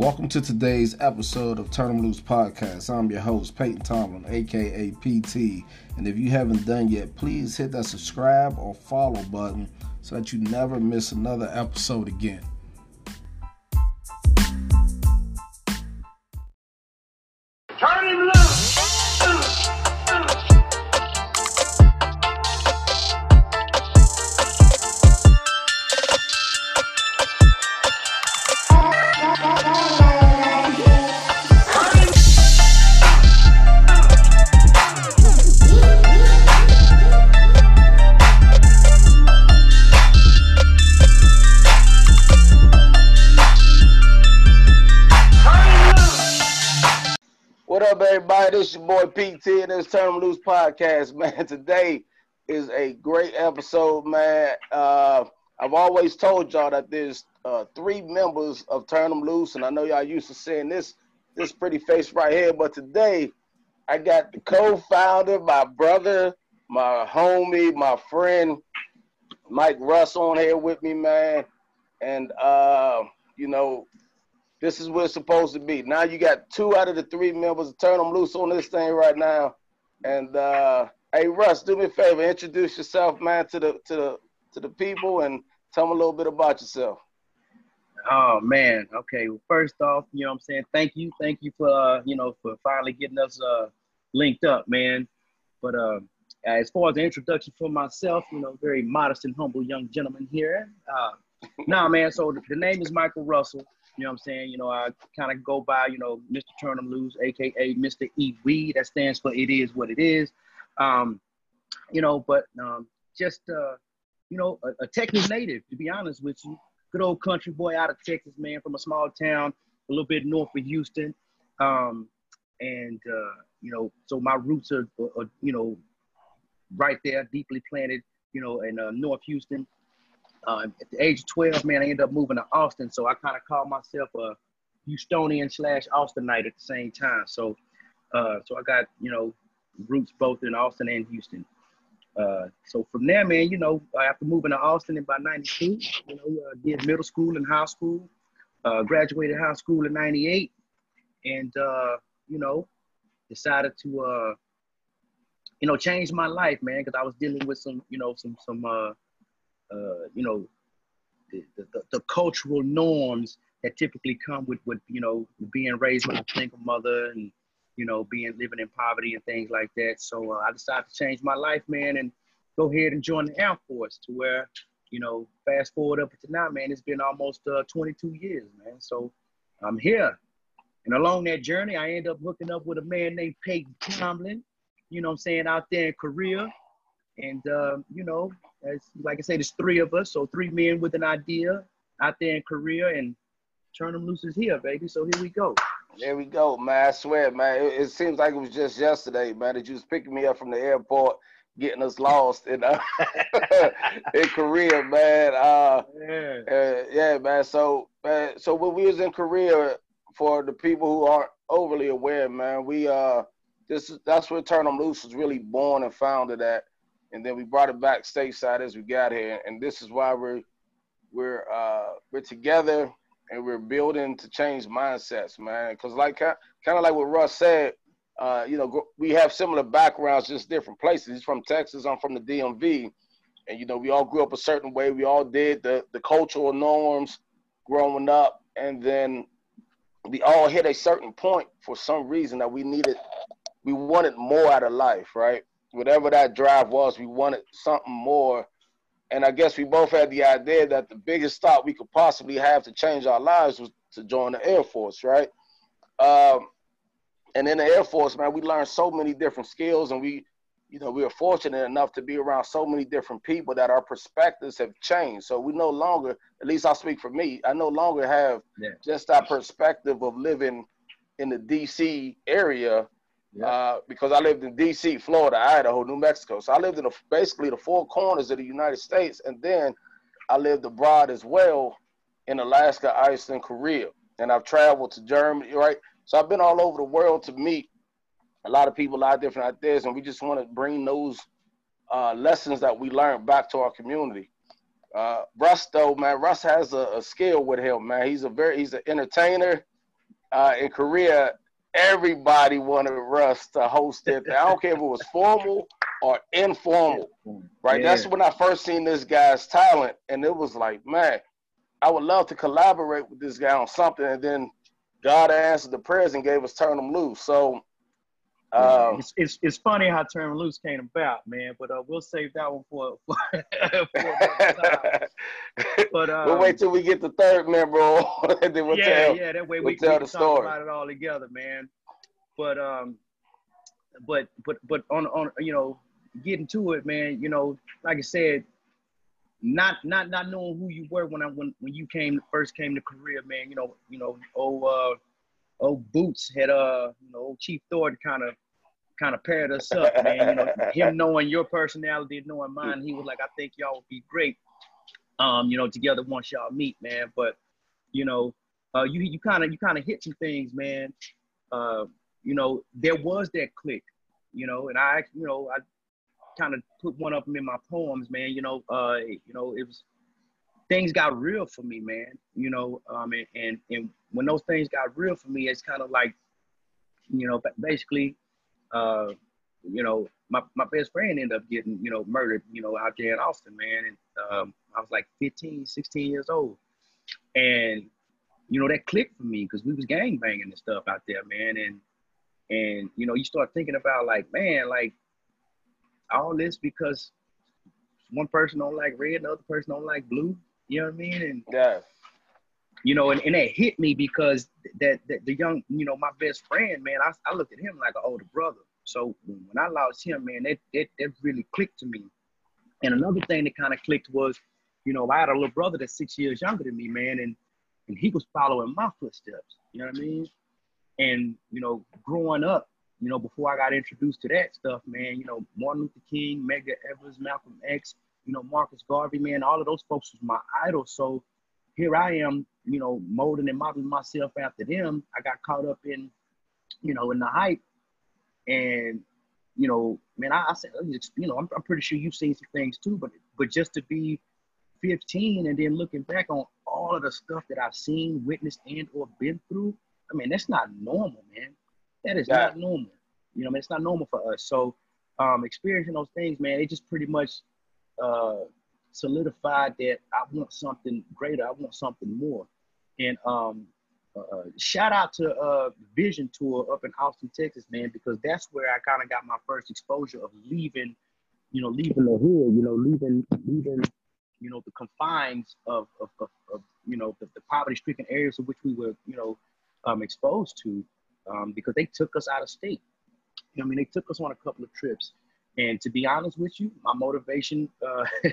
Welcome to today's episode of Turn 'em Loose Podcast. I'm your host, Peyton Tomlin, aka PT. And if you haven't done yet, please hit that subscribe or follow button so that you never miss another episode again. PT and this Turn Loose podcast, man. Today is a great episode, man. Uh, I've always told y'all that there's uh, three members of Turn Them Loose, and I know y'all used to seeing this this pretty face right here, but today I got the co-founder, my brother, my homie, my friend, Mike Russ on here with me, man. And uh, you know, this is what it's supposed to be. Now you got two out of the three members. Turn them loose on this thing right now. And uh, hey, Russ, do me a favor. Introduce yourself, man, to the to the to the people, and tell them a little bit about yourself. Oh man. Okay. Well, first off, you know what I'm saying? Thank you. Thank you for uh, you know, for finally getting us uh linked up, man. But uh as far as the introduction for myself, you know, very modest and humble young gentleman here. Uh nah man, so the, the name is Michael Russell. You know what I'm saying? You know, I kind of go by, you know, Mr. Turn 'em Loose, aka Mr. E Weed. That stands for it is what it is. Um, you know, but um just uh, you know, a, a Texas native, to be honest with you good old country boy out of Texas, man, from a small town a little bit north of Houston. Um, and, uh, you know, so my roots are, are, are, you know, right there, deeply planted, you know, in uh, North Houston. Uh, at the age of 12, man, I ended up moving to Austin. So I kind of call myself a Houstonian slash Austinite at the same time. So, uh, so I got, you know, roots both in Austin and Houston. Uh, so from there, man, you know, after moving to Austin in about 92, you know, uh, did middle school and high school, uh, graduated high school in 98, and, uh, you know, decided to, uh, you know, change my life, man, because I was dealing with some, you know, some, some, uh, uh, you know, the, the, the cultural norms that typically come with, with, you know, being raised by a single mother and, you know, being living in poverty and things like that. So uh, I decided to change my life, man, and go ahead and join the Air Force to where, you know, fast forward up to now, man, it's been almost uh, 22 years, man. So I'm here. And along that journey, I end up hooking up with a man named Peyton Tomlin, you know I'm saying, out there in Korea. And, uh, you know, as, like I said, there's three of us. So three men with an idea out there in Korea and turn them loose is here, baby. So here we go. There we go, man. I swear, man. It, it seems like it was just yesterday, man, that you was picking me up from the airport, getting us lost in uh, in Korea, man. Uh, Yeah. Uh, yeah, man. So, man, so when we was in Korea, for the people who aren't overly aware, man, we uh, this that's where Turn 'em Loose was really born and founded at, and then we brought it back stateside as we got here, and this is why we're we're uh we're together and we're building to change mindsets, man. Because like kind of like what Russ said, uh, you know, we have similar backgrounds, just different places. He's from Texas. I'm from the DMV, and you know, we all grew up a certain way. We all did the the cultural norms growing up, and then we all hit a certain point for some reason that we needed, we wanted more out of life, right? Whatever that drive was, we wanted something more. And I guess we both had the idea that the biggest thought we could possibly have to change our lives was to join the Air Force, right? Um, and in the Air Force, man, we learned so many different skills, and we, you know, we were fortunate enough to be around so many different people that our perspectives have changed. So we no longer, at least I'll speak for me, I no longer have Yeah. just that perspective of living in the DC area Yeah. uh, because I lived in DC, Florida, Idaho, New Mexico. So I lived in basically the four corners of the United States, and then I lived abroad as well in Alaska, Iceland, Korea, and I've traveled to Germany, right? So I've been all over the world to meet a lot of people, a lot of different ideas, and we just want to bring those uh, lessons that we learned back to our community. Uh, Russ, though, man, Russ has a, a skill with him, man. He's a very, he's an entertainer. uh, in Korea, everybody wanted Russ to host it. I don't care if it was formal or informal, right? That's when I first seen this guy's talent, and it was like, man, I would love to collaborate with this guy on something. And then God answered the prayers and gave us Turn Them Loose. So, um, it's, it's it's funny how Turn Loose came about, man. But uh, we'll save that one for for, for. But um, we'll wait till we get the third member on, and then we'll yeah, tell. yeah. That way we'll we, we tell can the talk story. about it all together, man. But um, but but but on on you know getting to it, man. You know, like I said, not not not knowing who you were when I when when you came first came to Korea, man. You know, you know, oh. uh, old Boots had uh, you know, old Chief Thornton kind of kind of paired us up, man. You know, him knowing your personality, and knowing mine, he was like, I think y'all would be great. Um, you know, together once y'all meet, man. But you know, uh, you you kind of you kind of hit some things, man. Uh, you know, there was that click, you know, and I, you know, I kind of put one of them in my poems, man. You know, uh, you know, it was things got real for me, man. You know, um, and and, and when those things got real for me, it's kind of like, you know, basically, uh, you know, my, my best friend ended up getting, you know, murdered, you know, out there in Austin, man. And um, I was like 15, 16 years old. And, you know, that clicked for me because we was gang banging and stuff out there, man. And, and, you know, you start thinking about like, man, like all this because one person don't like red, the other person don't like blue. You know what I mean? And yeah, you know, and, and that hit me because that, that the young, you know, my best friend, man, I, I looked at him like an older brother. So when I lost him, man, that, that, that really clicked to me. And another thing that kind of clicked was, you know, I had a little brother that's six years younger than me, man, and, and he was following my footsteps. You know what I mean? And, you know, growing up, you know, before I got introduced to that stuff, man, you know, Martin Luther King, Medgar Evers, Malcolm X, you know, Marcus Garvey, man, all of those folks was my idol. So here I am, you know, molding and modeling myself after them. I got caught up in, you know, in the hype. And, you know, man, I, I said, you know, I'm, I'm pretty sure you've seen some things too, but but just to be 15 and then looking back on all of the stuff that I've seen, witnessed, and or been through, I mean, that's not normal, man. That is Yeah. not normal. You know, I it's not normal for us. So um, experiencing those things, man, it just pretty much uh, solidified that I want something greater. I want something more. And um, uh, shout out to uh, Vision Tour up in Austin, Texas, man, because that's where I kind of got my first exposure of leaving, you know, leaving the hood, you know, leaving, leaving, you know, the confines of, of, of, of you know, the, the poverty-stricken areas of which we were, you know, um, exposed to, um, because they took us out of state. You know, I mean, they took us on a couple of trips. And to be honest with you, my motivation uh,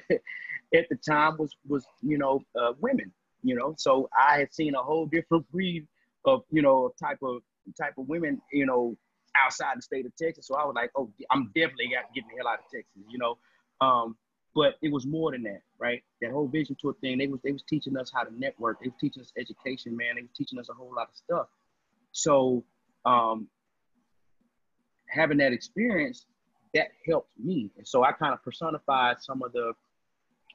at the time was was you know uh, women. You know, so I had seen a whole different breed of you know type of type of women. You know, outside the state of Texas. So I was like, oh, I'm definitely getting the hell out of Texas. You know, um, but it was more than that, right? That whole vision tour thing. They was they was teaching us how to network. They was teaching us education, man. They was teaching us a whole lot of stuff. So um, having that experience that helped me. And so I kind of personified some of the,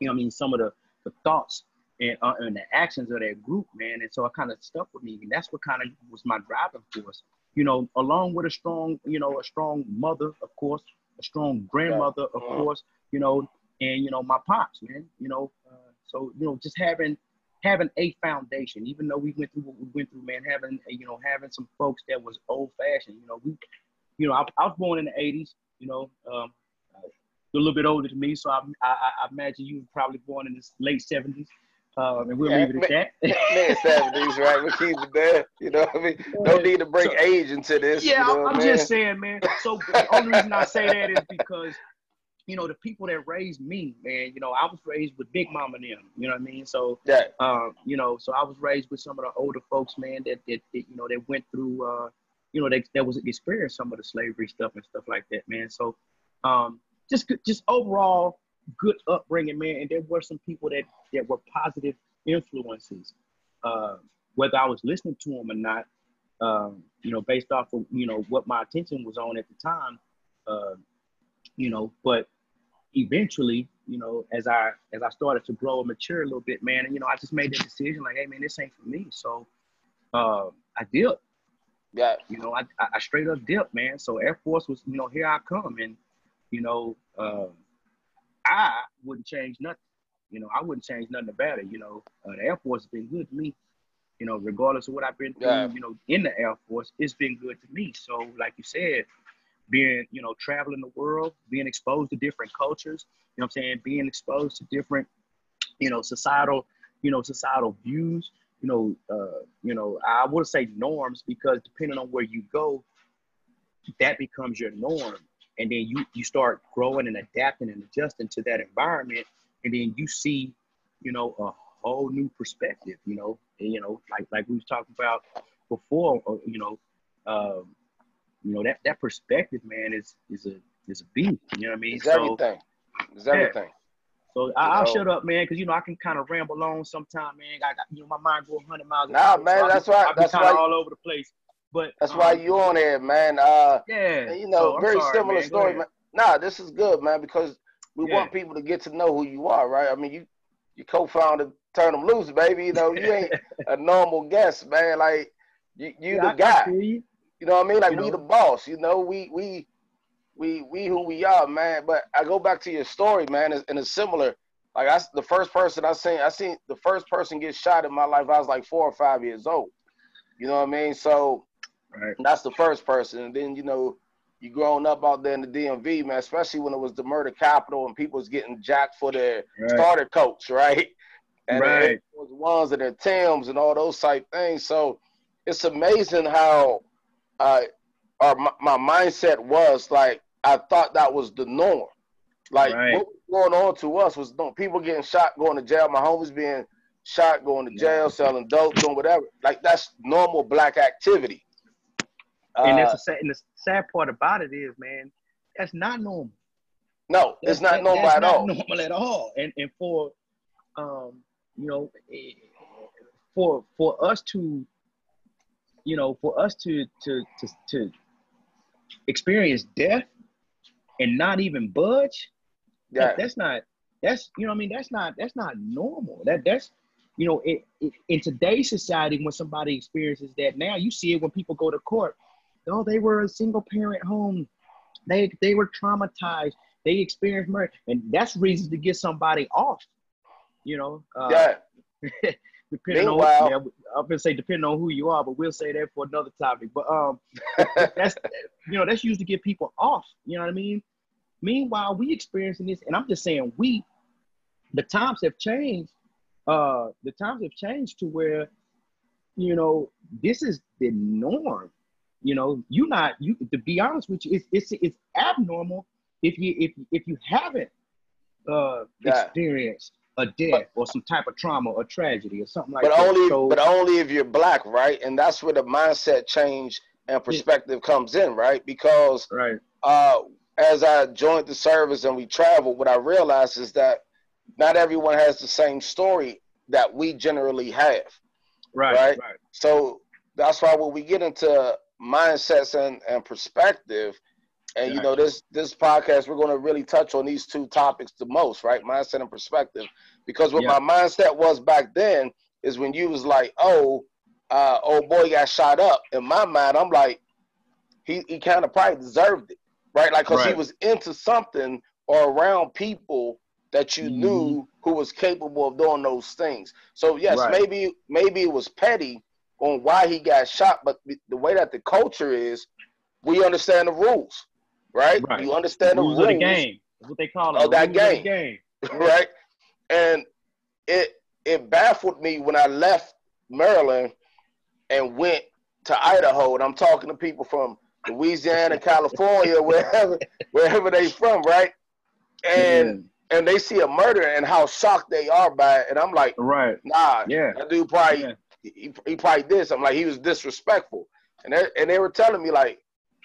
you know, I mean, some of the, the thoughts and, uh, and the actions of that group, man. And so it kind of stuck with me. And that's what kind of was my driving force, you know, along with a strong, you know, a strong mother, of course, a strong grandmother, of Mhm. course, you know, and, you know, my pops, man, you know, uh, so, you know, just having, having a foundation, even though we went through what we went through, man, having, you know, having some folks that was old fashioned, you know, we, you know, I, I was born in the 80s, you know, um, you're a little bit older than me, so I, I, I imagine you were probably born in the late 70s. Um, and we'll Yeah, leave it at that. mid seventies, right? We keep it there. You know what I mean? No need to bring So- age into this. Yeah, you know I'm I mean? just saying, man. So the only reason I say that is because, you know, the people that raised me, man, you know, I was raised with Big Mama and them, you know what I mean? So, Yeah, um, you know, so I was raised with some of the older folks, man, that, that, that you know, that went through, uh, you know, they, that was experienced some of the slavery stuff and stuff like that, man. So, um, just, just overall good upbringing, man. And there were some people that, that were positive influences, uh, whether I was listening to them or not, um, you know, based off of, you know, what my attention was on at the time, uh, you know, but eventually, you know, as I as I started to grow and mature a little bit, man, and you know, I just made that decision like, hey, man, this ain't for me. So uh, I did, Yeah. You know, I, I, straight up dipped, man. So Air Force was, you know, here I come, and you know, um, I wouldn't change nothing. You know, I wouldn't change nothing about it. You know, uh, the Air Force has been good to me. You know, regardless of what I've been through, Yeah. you know, in the Air Force, it's been good to me. So, like you said, being, you know, traveling the world, being exposed to different cultures, you know what I'm saying, being exposed to different, you know, societal, you know, societal views, you know, uh, you know, I would say norms because depending on where you go, that becomes your norm. And then you you start growing and adapting and adjusting to that environment, and then you see, you know, a whole new perspective. You know, and, you know, like like we was talking about before. uh, You know, um, you know that that perspective, man, is is a is a beast. You know what I mean? It's everything. It's everything. So I, I'll shut up, man, because you know I can kind of ramble on sometime, man. I got you know my mind go 100 miles. Nah, hour, man, so that's why- be that's kind of why- all over the place. But That's why um, you on here, man. Uh, yeah, you know, so very sorry, similar man. Story, man. Nah, this is good, man, because we Yeah. want people to get to know who you are, right? I mean, you you co-founded Turn Them Loose, baby. You know, you ain't a normal guest, man. Like you, you Yeah, the I guy. you. You know what I mean? Like You we know. the boss. You know, we we we we who we are, man. But I go back to your story, man, and it's similar. Like I, the first person I seen, I seen the first person get shot in my life. I was like four or five years old. You know what I mean? So Right. that's the first person, and then you know, you growing up out there in the DMV, man. Especially when it was the murder capital and people was getting jacked for their Right. starter coats, right? And Right. it was ones and their Tims and all those type things. So it's amazing how uh, our my, my mindset was like I thought that was the norm. Like Right. what was going on to us was no, people getting shot, going to jail. My homies being shot, going to jail, selling dope, doing whatever. Like that's normal black activity. and Uh, that's the sad, and the sad part about it is, man, that's not normal. no, it's not that- normal that's at not all. Normal at all. And and for, um, you know, eh, for for us to, you know, for us to to to to experience death and not even budge, Yeah, that, that's not that's you know I mean that's not that's not normal. That that's you know it, it, in today's society when somebody experiences that now you see it when people go to court. Oh, they were a single parent home. They they were traumatized. They experienced murder, and that's reasons to get somebody off. You know, uh, yeah. depending Meanwhile- on yeah, I'm gonna say depending on who you are, but we'll say that for another topic. But um, that's you know that's used to get people off. You know what I mean? Meanwhile, we experiencing this, and I'm just saying we, the times have changed. Uh, the times have changed to where, you know, this is the norm. You know, you not you to be honest with you, it's it's it's abnormal if you if if you haven't uh Yeah. experienced a death or some type of trauma or tragedy or something like but that. only So- but only if you're black, right? And that's where the mindset change and perspective comes in, right? Because right, uh, as I joined the service and we traveled, what I realized is that not everyone has the same story that we generally have. right, Right. right. So that's why when we get into mindsets and, and perspective, and you know this this podcast, we're going to really touch on these two topics the most, right? Mindset and perspective, because what Yeah. my mindset was back then is when you was like, oh, uh, old boy got shot up. In my mind, I'm like, he he kind of probably deserved it, right? Like, cause he was into something or around people that you Mhm. knew who was capable of doing those things. So yes, Right. maybe maybe it was petty on why he got shot, but the way that the culture is, we understand the rules, right? Right. You understand the rules rules, of the game. That's what they call it. Oh, the that game. game. right? And it it baffled me when I left Maryland and went to Idaho, and I'm talking to people from Louisiana, California, wherever wherever they from, right? And and they see a murder and how shocked they are by it, and I'm like, right. nah, Yeah. that dude probably Yeah. he, he probably did something. Like he was disrespectful, and they and they were telling me like,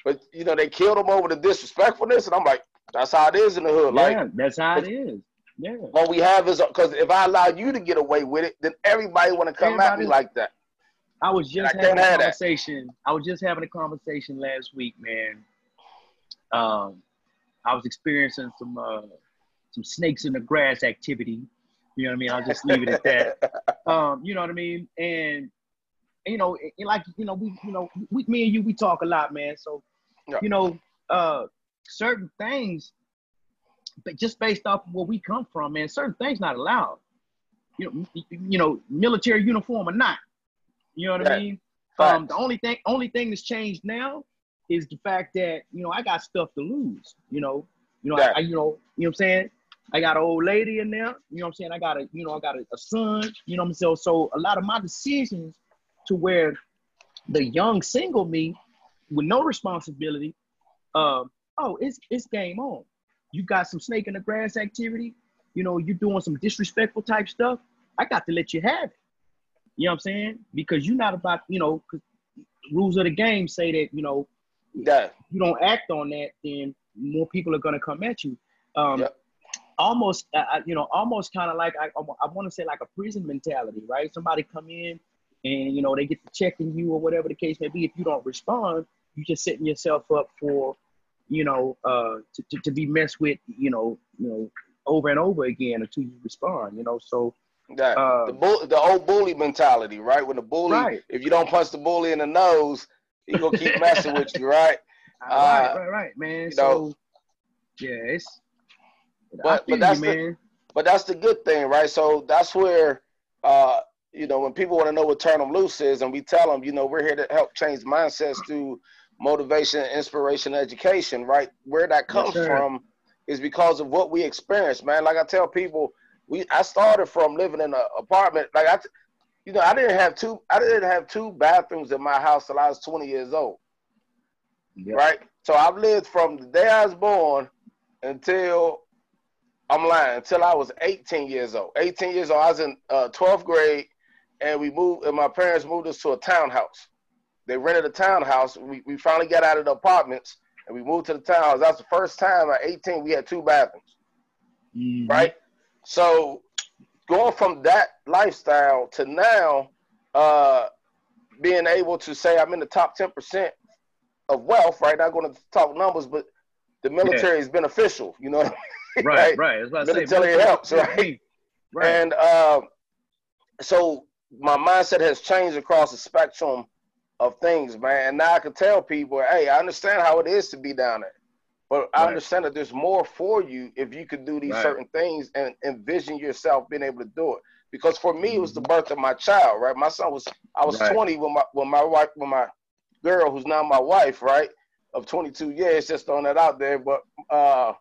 but you know they killed him over the disrespectfulness, and I'm like, that's how it is in the hood. Like that's how it is. Yeah. what we have is because if I allow you to get away with it, then everybody want to come at me like that. I was just I having a conversation. I was just having a conversation last week, man. Um, I was experiencing some uh, some snakes in the grass activity. You know what I mean? I'll just leave it at that. Um, you know what I mean? And you know, like you know, we you know, we, me and you, we talk a lot, man. So, Yeah. you know, uh, certain things, but just based off of where we come from, man, certain things not allowed. You know, you know, military uniform or not. You know what I mean? Facts. Um, the only thing, only thing that's changed now is the fact that you know I got stuff to lose. You know, you know, Yeah. I, I you know, you know what I'm saying. I got an old lady in there. You know what I'm saying. I got a, you know, I got a, a son. You know what I'm saying. So, so a lot of my decisions to where the young single me with no responsibility. Um, oh, it's it's game on. You got some snake in the grass activity. You know, you're doing some disrespectful type stuff. I got to let you have it. You know what I'm saying? Because you're not about, you know, rules of the game say that, you know, Yeah. you don't act on that, then more people are gonna come at you. Um, Yep. Almost, uh, you know, almost kind of like I, I want to say like a prison mentality, right? Somebody come in and you know they get to checking you or whatever the case may be. If you don't respond, you just setting yourself up for, you know, uh, to, to, to be messed with, you know, you know, over and over again until you respond. You know, so Yeah. Uh, the bull, the old bully mentality, right? When the bully, Right. if you don't punch the bully in the nose, he gonna keep messing with you, right? right, Uh, right, right, man. you so know, yeah, But- but that's you, the- man. But that's the good thing, right? So that's where, uh, you know, when people want to know what turn them Loose is, and we tell them, you know, we're here to help change mindsets through motivation, inspiration, education, right? Where that comes sir. from is because of what we experienced, man. Like I tell people, we I started from living in an apartment. Like I, you know, I didn't have two. I didn't have two bathrooms in my house till I was 20 years old. Yep. right? So I've lived from the day I was born until I'm lying until I was 18 years old. 18 years old, I was in uh, 12th grade, and we moved. And my parents moved us to a townhouse. They rented a townhouse. We we finally got out of the apartments, and we moved to the townhouse. That's the first time at 18 we had two bathrooms, Mhm. right? So going from that lifestyle to now, uh, being able to say I'm in the top 10 percent of wealth, right? Not going to talk numbers, but the military is beneficial. You know what I mean? Right, right. That's what I say. Military Military helps, right? Right. And uh, so my mindset has changed across the spectrum of things, man. And now I can tell people, hey, I understand how it is to be down there. But I Right. understand that there's more for you if you could do these Right. certain things and envision yourself being able to do it. Because for me, it was the Mhm. birth of my child, right? My son was I was Right. 20 when my when my wife when my girl, who's now my wife, right, of 22 years, just throwing that out there. But uh,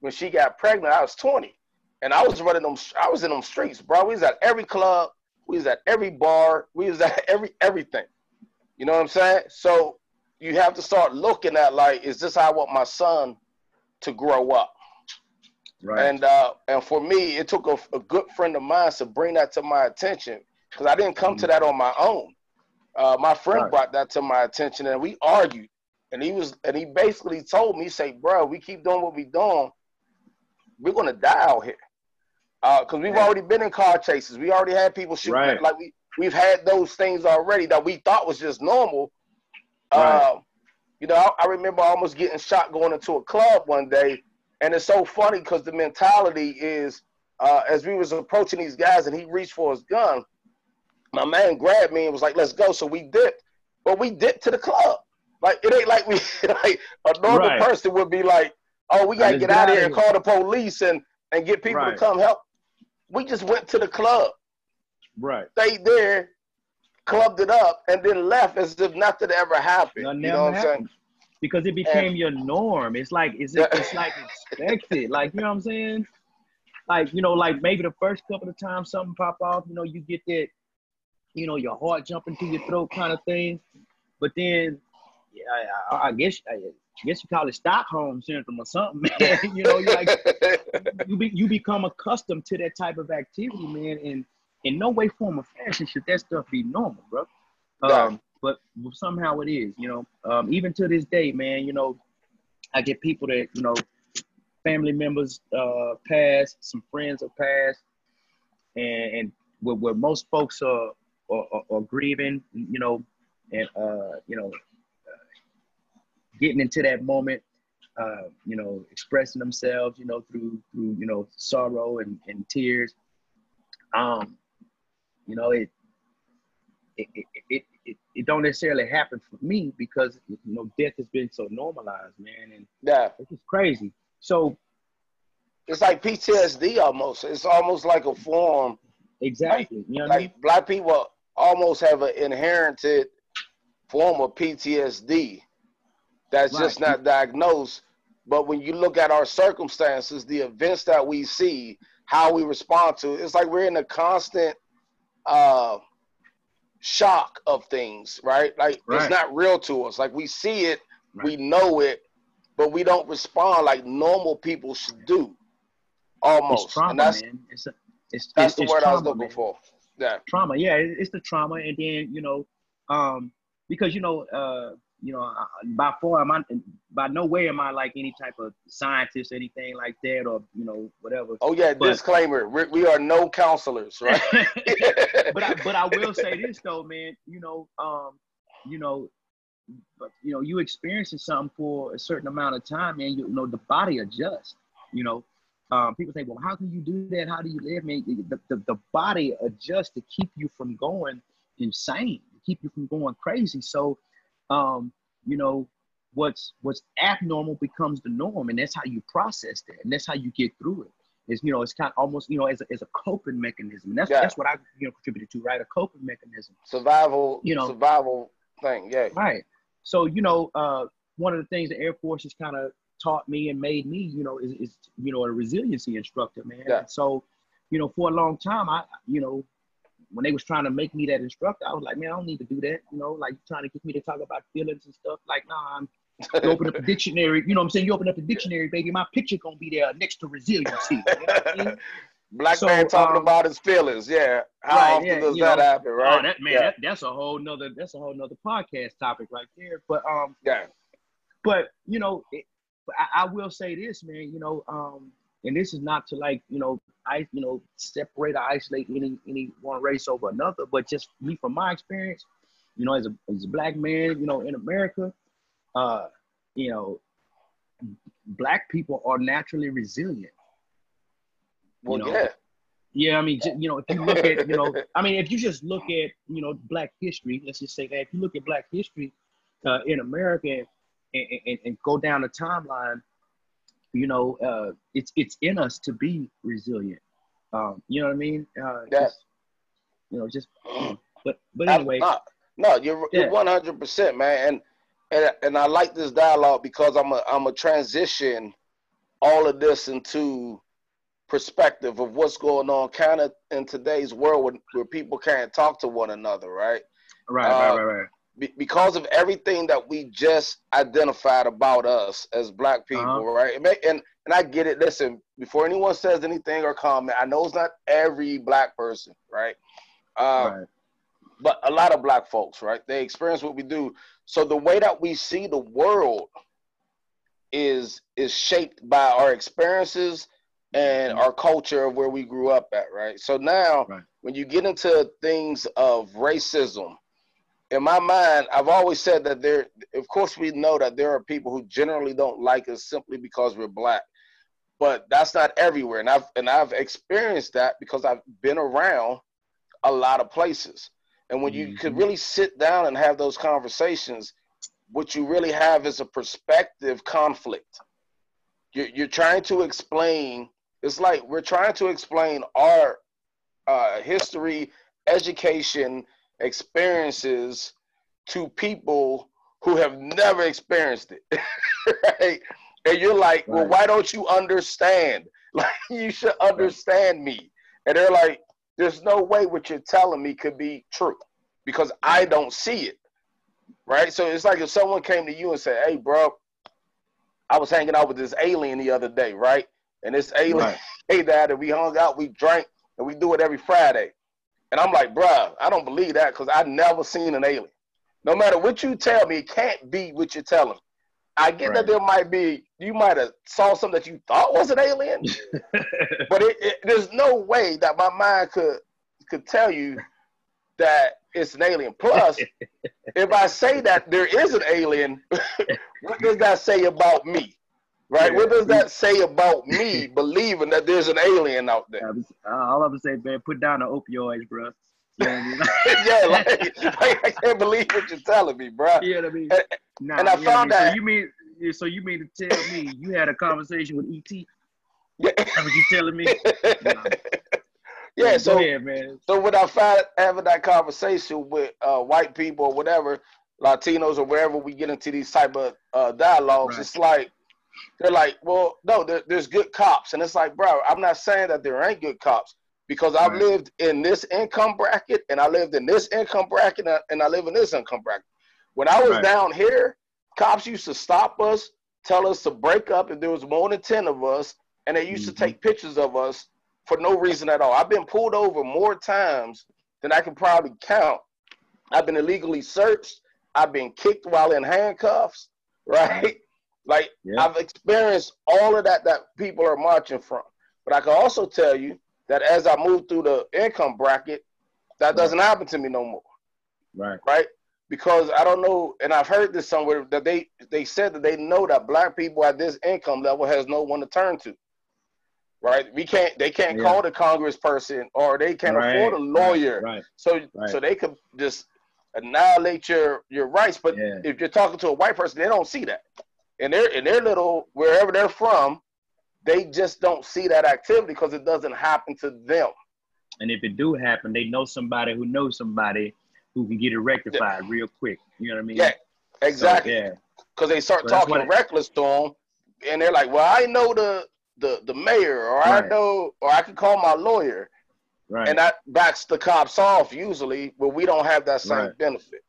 when she got pregnant, I was 20, and I was running them. I was in them streets, bro. We was at every club, we was at every bar, we was at every everything. You know what I'm saying? So you have to start looking at like, is this how I want my son to grow up? right. And uh, and for me, it took a, a good friend of mine to bring that to my attention because I didn't come to that on my own. Uh, my friend Right. brought that to my attention, and we argued. And he was, and he basically told me, "Say, bro, we keep doing what we're doing, we're gonna die out here." Because we've Yeah. already been in car chases, we already had people shooting Right. Like we we've had those things already that we thought was just normal. Right. Um, you know, I, I remember almost getting shot going into a club one day, and it's so funny because the mentality is uh, as we was approaching these guys and he reached for his gun, my man grabbed me and was like, "Let's go." So we dipped, but we dipped to the club. Like it ain't like we like a normal Right. person would be like, "Oh, we gotta get get out of here and call the police and and get people Right. to come help." We just went to the club, right. stayed there, clubbed it up, and then left as if nothing ever happened. Nothing you know what I'm saying? Because it became your norm. It's like it's it's like expected. Like you know what I'm saying? Like you know, like maybe the first couple of times something pop off, you know, you get that, you know, your heart jumping to your throat kind of thing. But then, yeah, I, I guess I guess you call it Stockholm syndrome or something, man. you know, you like you be, you become accustomed to that type of activity, man, and in no way, form, or fashion should that stuff be normal, bro. Um, but somehow it is, you know. Um, even to this day, man, you know, I get people that you know, family members uh, pass, some friends have passed, and and where, where most folks are, are, are, are grieving, you know, and uh, you know, uh, getting into that moment uh, you know, expressing themselves, you know, through through you know sorrow and, and tears. Um, you know, it it, it it it, it don't necessarily happen for me because you know death has been so normalized, man, and Yeah, it's crazy. So it's like PTSD almost. It's almost like a form. exactly, you know what I mean? Like black people almost have an inherited form of PTSD that's just not diagnosed. But when you look at our circumstances, the events that we see, how we respond to, it's like we're in a constant uh, shock of things, right? Like Right. it's not real to us. Like we see it, we know it, but we don't respond like normal people should do. Almost, It's trauma, and that's man. It's a, it's that's it's, the word I was looking man. for. Yeah, trauma yeah it's the trauma and then you know um because you know uh you know I- by far am I by no way am I like any type of scientist anything like that or you know whatever. Oh yeah, But- disclaimer: we, we are no counselors, right? but I, but I will say this though man you know um you know but you know you experiencing something for a certain amount of time and you know the body adjusts you know. Um, people say well how can you do that? How do you live man? The, the, the body adjusts to keep you from going insane to keep you from going crazy. So um, you know what's what's abnormal becomes the norm and that's how you process that and that's how you get through it. it is you know it's kind of almost you know as a, as a coping mechanism and that's Yeah. that's what i you know contributed to right a coping mechanism survival, You know. survival thing. Yeah, Right. So, you know, uh, one of the things the Air Force has kind of taught me and made me, you know, is, is you know, a resiliency instructor, man. Yeah. So, you know, for a long time, I, you know, when they was trying to make me that instructor, I was like, man, I don't need to do that. You know, like trying to get me to talk about feelings and stuff. Like, nah, I'm, you open up a dictionary. You know what I'm saying? You open up the dictionary, baby. My picture gonna be there next to resiliency. You know I mean? Black So, man talking um, about his feelings. Yeah, how Right, often yeah, does that know. happen? Right? Oh, that man, Yeah, that, that's a whole nother that's a whole nother podcast topic right there. But um, yeah. but you know, it, but I, I will say this, man. You know, um, and this is not to like you know, I you know separate or isolate any any one race over another, but just me from my experience, you know, as a as a black man, you know, in America, uh, you know, black people are naturally resilient. Well, you know, yeah, Yeah, I mean, you know, if you look at, you know, I mean, if you just look at, you know, Black history, let's just say that if you look at Black history uh, in America and, and, and go down the timeline, you know, uh, it's it's in us to be resilient. Um, you know what I mean? Uh, Yeah. just, you know, just, but but anyway, no, no, you're Yeah. you're one hundred percent, man, and and and I like this dialogue because I'm a I'm a transition all of this into perspective of what's going on, kind of in today's world where, where people can't talk to one another, right? right, uh, right, right, right. Be- because of everything that we just identified about us as black people, Uh-huh. right? And and I get it. Listen, before anyone says anything or comment, I know it's not every black person, right? Uh, right. but a lot of black folks, right? They experience what we do. So the way that we see the world is is shaped by our experiences and Mhm. our culture of where we grew up at, right? So now Right. when you get into things of racism, in my mind, I've always said that there of course we know that there are people who generally don't like us simply because we're black. But that's not everywhere. And I've and I've experienced that because I've been around a lot of places. And when you could Mhm. really sit down and have those conversations, what you really have is a perspective conflict. You're, you're trying to explain, it's like we're trying to explain our uh, history, education, experiences to people who have never experienced it. right? And you're like, well, why don't you understand? Like, you should understand me. And they're like, there's no way what you're telling me could be true because I don't see it. Right? So it's like if someone came to you and said, hey, bro, I was hanging out with this alien the other day, right? And this alien Right. hey dad, and we hung out, we drank, and we do it every Friday. And I'm like, bruh, I don't believe that because I never seen an alien. No matter what you tell me, it can't be what you're telling me. I get that there might be, you might have saw something that you thought was an alien, but it, it, there's no way that my mind could could tell you that it's an alien. Plus, if I say that there is an alien, what does that say about me? Right? What does that say about me believing that there's an alien out there? Uh, all I'm gonna say, man, put down the opioids, bro. You know I mean? yeah, like, like, I can't believe what you're telling me, bro. you know what I mean? And- Nah, and I you know what found mean? that- So you mean yeah, so you mean to tell me you had a conversation with ET? Yeah. That's what you telling me? Nah. yeah, so ahead, man. so when I found having that conversation with uh, white people or whatever, Latinos or wherever we get into these type of uh, dialogues, Right. it's like they're like, well, no, there, there's good cops, and it's like, bro, I'm not saying that there ain't good cops because I've Right. lived in this income bracket and I lived in this income bracket and I, live in this income bracket. When I was Right. down here, cops used to stop us, tell us to break up if there was more than ten of us, and they used Mhm. to take pictures of us for no reason at all. I've been pulled over more times than I can probably count. I've been illegally searched. I've been kicked while in handcuffs, right? Like Yeah. I've experienced all of that that people are marching from. But I can also tell you that as I move through the income bracket, that doesn't happen to me no more, Right. right? Because I don't know, and I've heard this somewhere that they they said that they know that black people at this income level has no one to turn to. Right? We can't they can't Yeah. call the congressperson or they can't right. afford a lawyer. Right. So Right. so they could just annihilate your your rights. But Yeah. if you're talking to a white person, they don't see that. In their in their little wherever they're from, they just don't see that activity because it doesn't happen to them. And if it do happen, they know somebody who knows somebody who can get it rectified real quick. You know what I mean? Yeah, So, exactly. yeah. Because they start So talking reckless to them, and they're like, "Well, I know the the the mayor, or I know, or I can call my lawyer," Right. and that backs the cops off usually, but we don't have that same Right. benefit.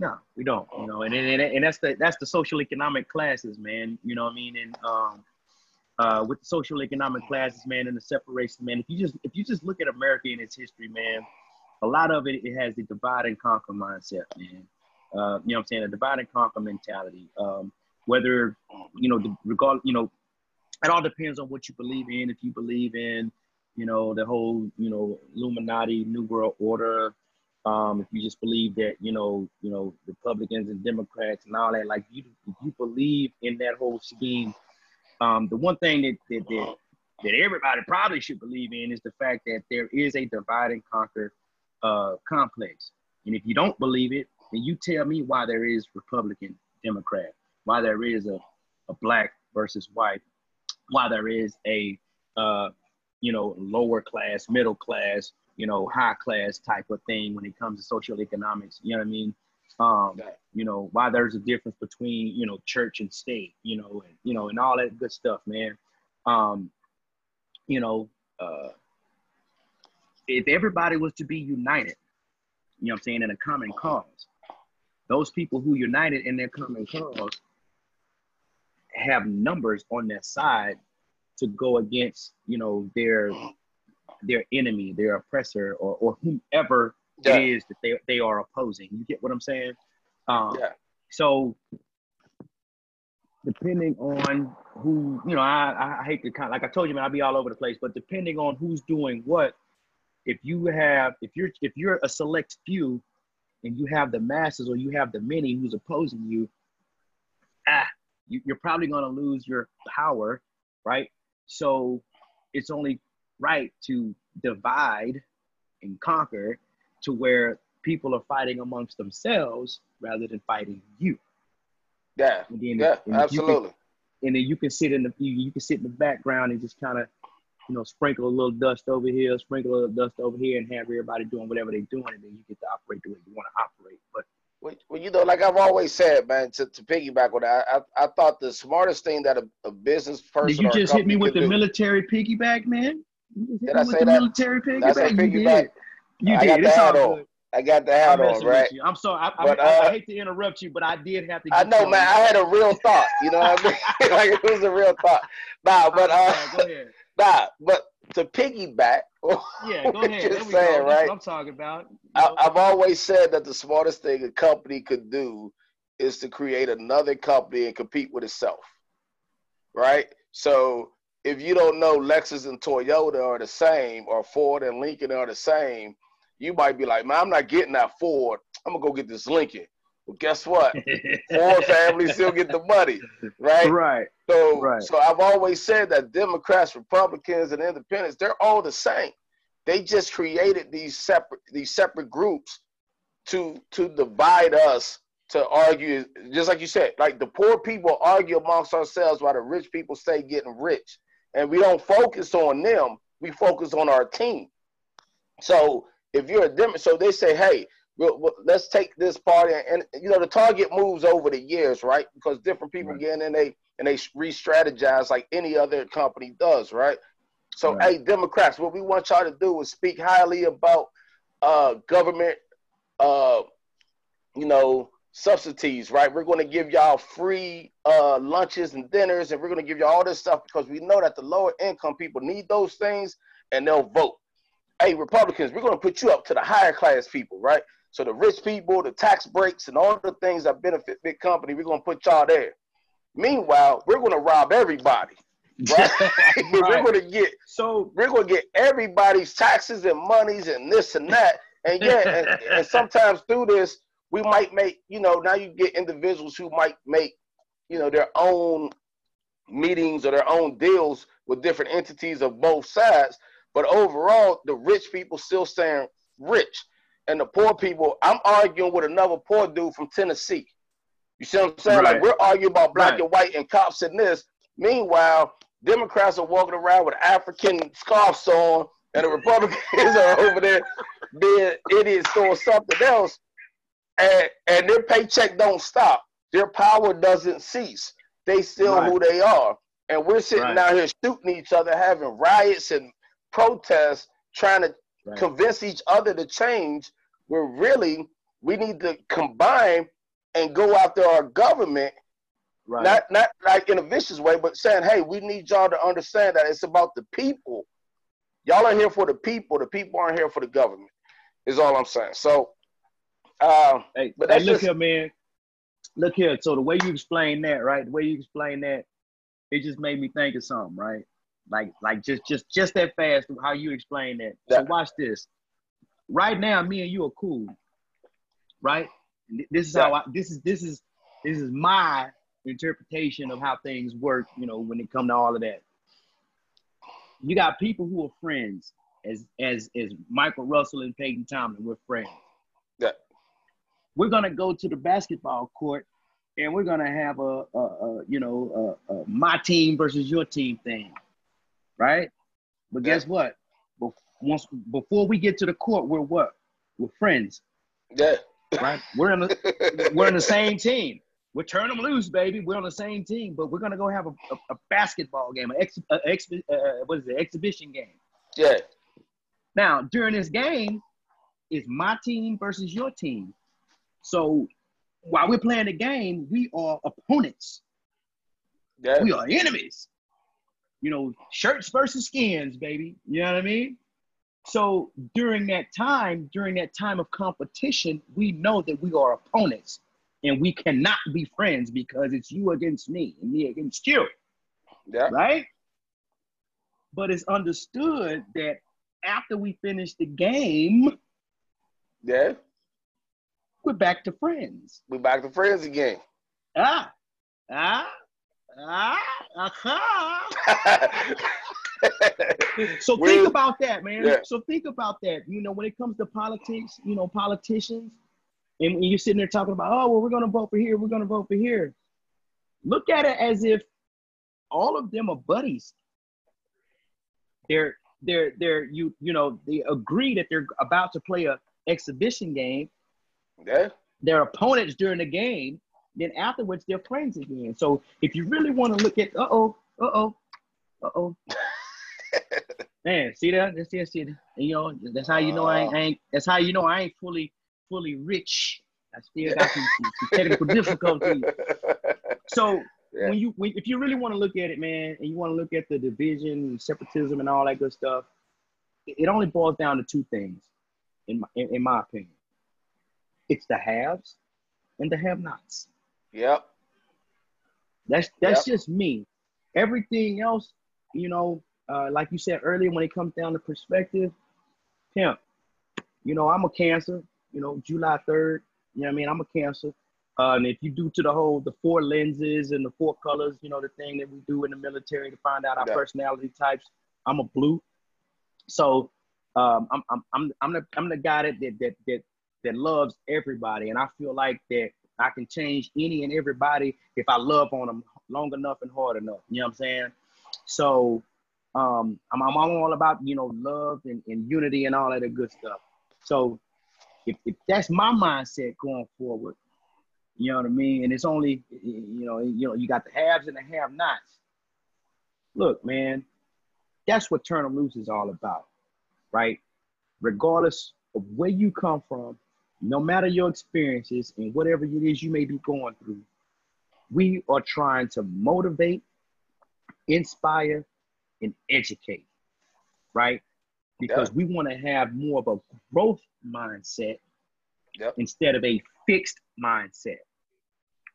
No, we don't. You know, and, and and that's the that's the social economic classes, man. You know what I mean? And um, uh, with the social economic classes, man, and the separation, man. If you just if you just look at America and its history, man, a lot of it it has the divide and conquer mindset, man. Uh, you know what I'm saying? A divide and conquer mentality. Um, whether you know the regard, you know, it all depends on what you believe in. If you believe in, you know, the whole, you know, Illuminati, New World Order, um, if you just believe that you know you know republicans and democrats and all that like you you believe in that whole scheme um, the one thing that, that that that everybody probably should believe in is the fact that there is a divide and conquer uh, complex. And if you don't believe it then you tell me why there is republican democrat why there is a, a black versus white why there is a uh, you know lower class middle class you know, high class type of thing when it comes to social economics. You know what I mean? Um, you know, why there's a difference between, you know, church and state, you know, and you know, and all that good stuff, man. Um, you know, uh if everybody was to be united, you know what I'm saying, in a common cause, those people who united in their common cause have numbers on their side to go against, you know, their their enemy, their oppressor, or, or whomever Yeah. it is that they, they are opposing. You get what I'm saying? Um, Yeah. So, depending on who, you know, I, I hate to kind of, like I told you, man, I'll be all over the place, but depending on who's doing what, if you have, if you're, if you're a select few and you have the masses or you have the many who's opposing you, ah, you, you're probably going to lose your power, right? So, it's only right to divide and conquer to where people are fighting amongst themselves rather than fighting you. Yeah, And then, yeah, and you can- absolutely. and then you can sit in the you, you can sit in the background and just kind of you know sprinkle a little dust over here, sprinkle a little dust over here, and have everybody doing whatever they're doing, and then you get to operate the way you want to operate. But Well, you know, like I've always said, man, to, to piggyback on that, I, I thought the smartest thing that a, a business person did you just hit me with the do- military piggyback, man? Just Did I say the that? military Did I say piggyback. You did. You I did. got the It's all hat on. good. I got the hat on, right? I'm sorry. I, I, But, I, I uh, hate to interrupt you, but I did have to. I know, man. I had a real thought. You know what I mean? like it was a real thought. Nah, but uh, go ahead. nah, but to piggyback, Yeah, go ahead. we saying. That's right? what I'm talking about. You I. I've always said that the smartest thing a company could do is to create another company and compete with itself. Right? So if you don't know Lexus and Toyota are the same, or Ford and Lincoln are the same, you might be like, man, I'm not getting that Ford. I'm gonna go get this Lincoln. Well, guess what? Ford family still get the money, right? right. So, Right. so I've always said that Democrats, Republicans, and Independents, they're all the same. they just created these separate these separate groups to to divide us to argue just like you said like the poor people argue amongst ourselves while the rich people stay getting rich and we don't focus on them we focus on our team so if you're a dem so they say hey we'll, we'll- let's take this party and, and, you know the target moves over the years right because different people Right. get in and they and they re-strategize like any other company does right so Right. hey democrats what we want y'all to do is speak highly about uh government uh you know subsidies right? We're going to give y'all free uh lunches and dinners and we're going to give you all this stuff because we know that the lower income people need those things and they'll vote. Hey republicans we're going to put you up to the higher class people right? So the rich people the tax breaks and all the things that benefit big company we're going to put y'all there. Meanwhile we're going to rob everybody right, we're going to get So we're gonna get everybody's taxes and monies and this and that. And yeah, and, and sometimes through this, we might make, you know, now you get individuals who might make, you know, their own meetings or their own deals with different entities of both sides. But overall, the rich people still staying rich. And the poor people, I'm arguing with another poor dude from Tennessee. You see what I'm saying? Like we're arguing about black Right. and white and cops and this. Meanwhile, Democrats are walking around with African scarves on, and the Republicans are over there being idiots doing something else, and and their paycheck don't stop. Their power doesn't cease. They still Right. who they are, and we're sitting Right. out here shooting each other, having riots and protests, trying to Right. convince each other to change. We're really we need to combine and go after our government right. not not like in a vicious way, but saying, hey, we need y'all to understand that it's about the people. Y'all are here for the people. The people aren't here for the government. Is all I'm saying. So, uh, Hey, But hey, look just- here, man. Look here. So the way you explain that, right? The way you explain that, it just made me think of something, right? Like, like just, just, just that fast. How you explain that? Yeah. So watch this. Right now, me and you are cool, right? This is how I. This is this is this is my interpretation of how things work. You know, when it come to all of that. You got people who are friends, as as as Michael Russell and Peyton Tomlin. We're friends yeah, we're gonna go to the basketball court and we're gonna have a, a, a you know a, a my team versus your team thing, right? But guess what? Bef- Once before we get to the court, we're what? We're friends, yeah, right? We're in the we're in the same team. We're turn them loose, baby. We're on the same team, but we're gonna go have a, basketball game, an ex, exhi- uh, what is it, exhibition game. yeah, Now, during this game, it's my team versus your team. So while we're playing the game, we are opponents. yeah, We are enemies. You know, shirts versus skins, baby. You know what I mean? So during that time, during that time of competition, we know that we are opponents and we cannot be friends because it's you against me and me against you yeah, right? But it's understood that after we finish the game, yeah. We're back to friends. We're back to friends again. Ah, ah, ah, aha. So We- think about that, man. Yeah. So think about that. You know, when it comes to politics, you know, politicians, and when you're sitting there talking about, oh, well, we're going to vote for here, we're going to vote for here. Look at it as if all of them are buddies. They're they're they're you you know they agree that they're about to play a exhibition game. Yeah, They're opponents during the game. Then afterwards they're friends again. So if you really want to look at uh oh uh oh uh oh. Man, see that? That's it. And, you know, that's how you know I ain't, I ain't. That's how you know I ain't fully fully rich. I still got some, some, some technical difficulties. So Yeah. when you when if you really want to look at it, man, and you want to look at the division, and separatism, and all that good stuff, it it only boils down to two things, in my in, in my opinion. It's the haves and the have-nots. Yep. That's that's just me. Everything else, you know, uh, like you said earlier, when it comes down to perspective, pimp. You know, I'm a cancer. You know, July third. You know what I mean? I'm a cancer. Uh, and if you do to the whole the four lenses and the four colors, you know, the thing that we do in the military to find out our Yeah. personality types, I'm a blue. So um, I'm, I'm, I'm, I'm the, I'm the guy that, that, that, that, that loves everybody. And I feel like that I can change any and everybody if I love on them long enough and hard enough. You know what I'm saying? So um, I'm, I'm all about, you know, love and, and unity and all that good stuff. So if, if that's my mindset going forward, you know what I mean? And it's only, you know, you know, you got the haves and the have-nots. Look, man, that's what Turn 'em Loose is all about, right? Regardless of where you come from, no matter your experiences and whatever it is you may be going through, we are trying to motivate, inspire, and educate, right? Because we want to have more of a growth mindset Yep. instead of a fixed mindset.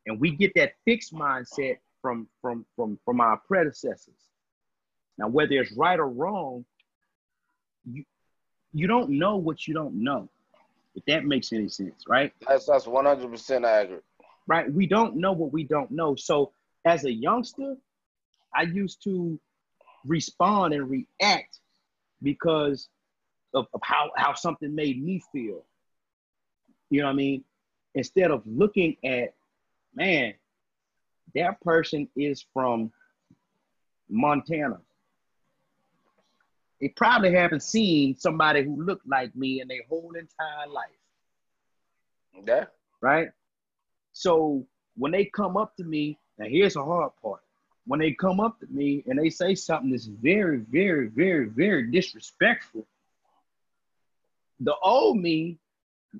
And we get that fixed mindset from from from from our predecessors. Now, whether it's right or wrong, you you don't know what you don't know. If that makes any sense, right? That's that's one hundred percent accurate. right? We don't know what we don't know. So as a youngster, I used to respond and react because of, of how, how something made me feel. You know what I mean? Instead of looking at, man, that person is from Montana. They probably haven't seen somebody who looked like me in their whole entire life Yeah. right? So when they come up to me, now here's the hard part. When they come up to me and they say something that's very, very, very, very disrespectful, the old me,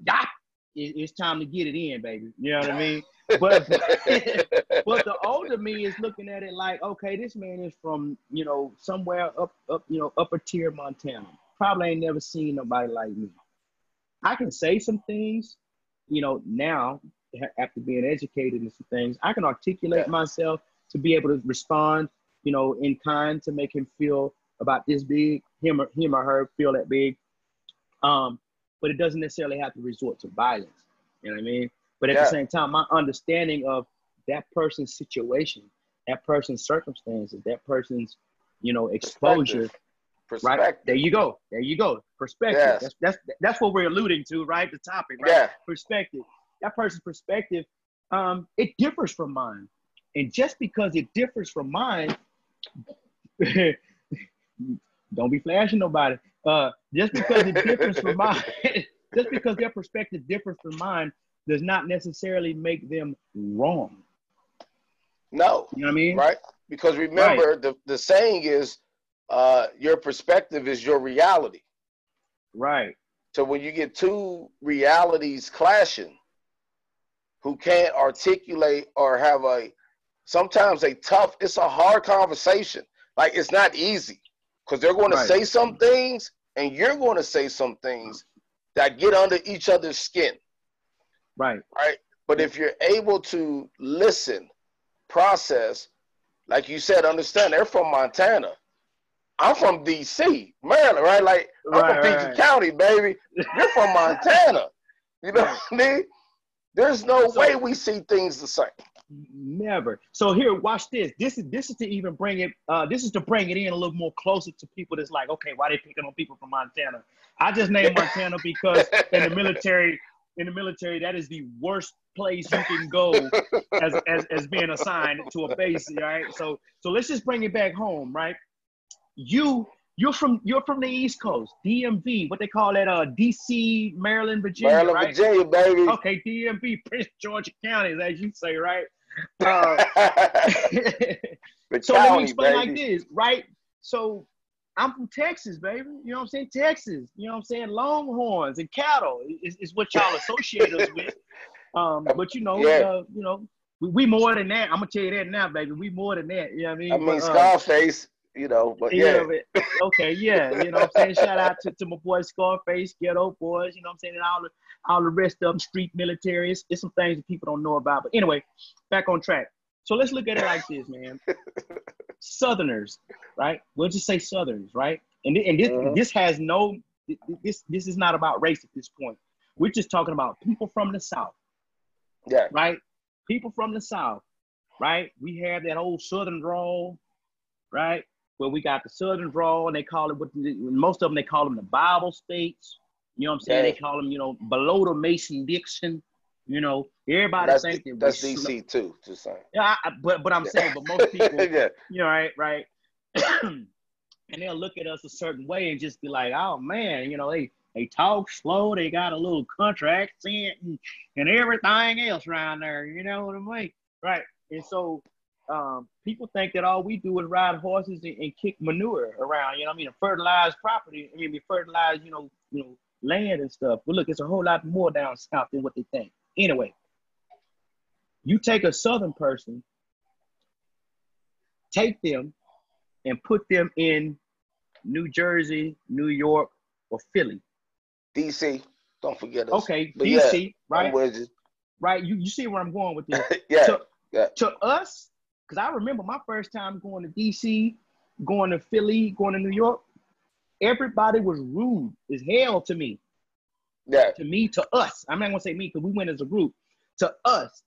ah, it's time to get it in, baby. You know what I mean? But but the older me is looking at it like, okay, this man is from you know somewhere up up you know upper tier Montana. Probably ain't never seen nobody like me. I can say some things, you know, now after being educated in some things, I can articulate Yeah. myself to be able to respond, you know, in kind to make him feel about this big, him or him or her feel that big. Um, but it doesn't necessarily have to resort to violence. You know what I mean? But at Yeah. the same time, my understanding of that person's situation, that person's circumstances, that person's, you know, exposure, Perspective. right? There you go. There you go. Perspective. Yes. That's that's that's what we're alluding to, right? The topic, right? Yeah. Perspective. That person's perspective, um, it differs from mine. And just because it differs from mine, don't be flashing nobody. Uh, just because it differs from mine, just because their perspective differs from mine, does not necessarily make them wrong. No. You know what I mean? Right? Because remember, the, the saying is uh, your perspective is your reality. Right. So when you get two realities clashing, who can't articulate or have a sometimes a tough, it's a hard conversation. Like it's not easy because they're going to Right. say some things and you're going to say some things that get under each other's skin. Right. right? But if you're able to listen, process, like you said, understand they're from Montana. I'm from DC, Maryland, right? Like I'm Right, from right. County, baby. You're from Montana. You know what I mean? There's no So- way we see things the same. Never. So here, watch this. This is this is to even bring it. Uh, this is to bring it in a little more closer to people. That's like, okay, why they picking on people from Montana? I just named Montana because in the military, in the military, that is the worst place you can go as, as as being assigned to a base. Right. So so let's just bring it back home. Right. You you're from you're from the East Coast, DMV, what they call that, uh, DC, Maryland, Virginia, Maryland, right? Virginia, baby. Okay, DMV, Prince George County, as you say, right? Uh, so let me county, explain baby. like this, right? So I'm from Texas, baby. You know what I'm saying? Texas. You know what I'm saying? Longhorns and cattle is, is what y'all associate us with. Um, but you know, Yeah. uh, you know, we, we more than that. I'm gonna tell you that now, baby. We more than that. You know what I mean? I mean, But, uh, Scarface, you know, but yeah. yeah. Okay, yeah. You know what I'm saying? Shout out to, to my boy Scarface, Geto Boys, you know what I'm saying? And all the all the rest of them, street military. It's, it's some things that people don't know about. But anyway, back on track. So let's look at it like this, man. Southerners, right? We'll just say Southerners, right? And, and this Mhm. this has no this this is not about race at this point. We're just talking about people from the South Yeah. right? People from the South, right? We have that old Southern drawl, right? where we got the Southern draw, and they call it what most of them they call them the Bible states. You know what I'm saying? Yeah. They call them, you know, below the Mason Dixon. You know, everybody That's, think that that's DC too. Just saying. Yeah, I, but but I'm saying, but most people, yeah. you know, right, right. and they'll look at us a certain way and just be like, oh man, you know, they they talk slow, they got a little country accent and, and everything else around there, you know what I mean? Right. And so um, people think that all we do is ride horses and, and kick manure around, you know what I mean, and fertilize property, I mean, we fertilize, you know, you know, land and stuff. But look, it's a whole lot more down south than what they think. Anyway, you take a southern person, take them and put them in New Jersey, New York, or Philly. DC. Don't forget us. Okay, But yeah, DC, I'm right? Right. You, you see where I'm going with this. yeah. to, yeah. to us, because I remember my first time going to DC, going to Philly, going to New York, everybody was rude as hell to me. Yeah. To me, to us. I'm not gonna say me because we went as a group. To us,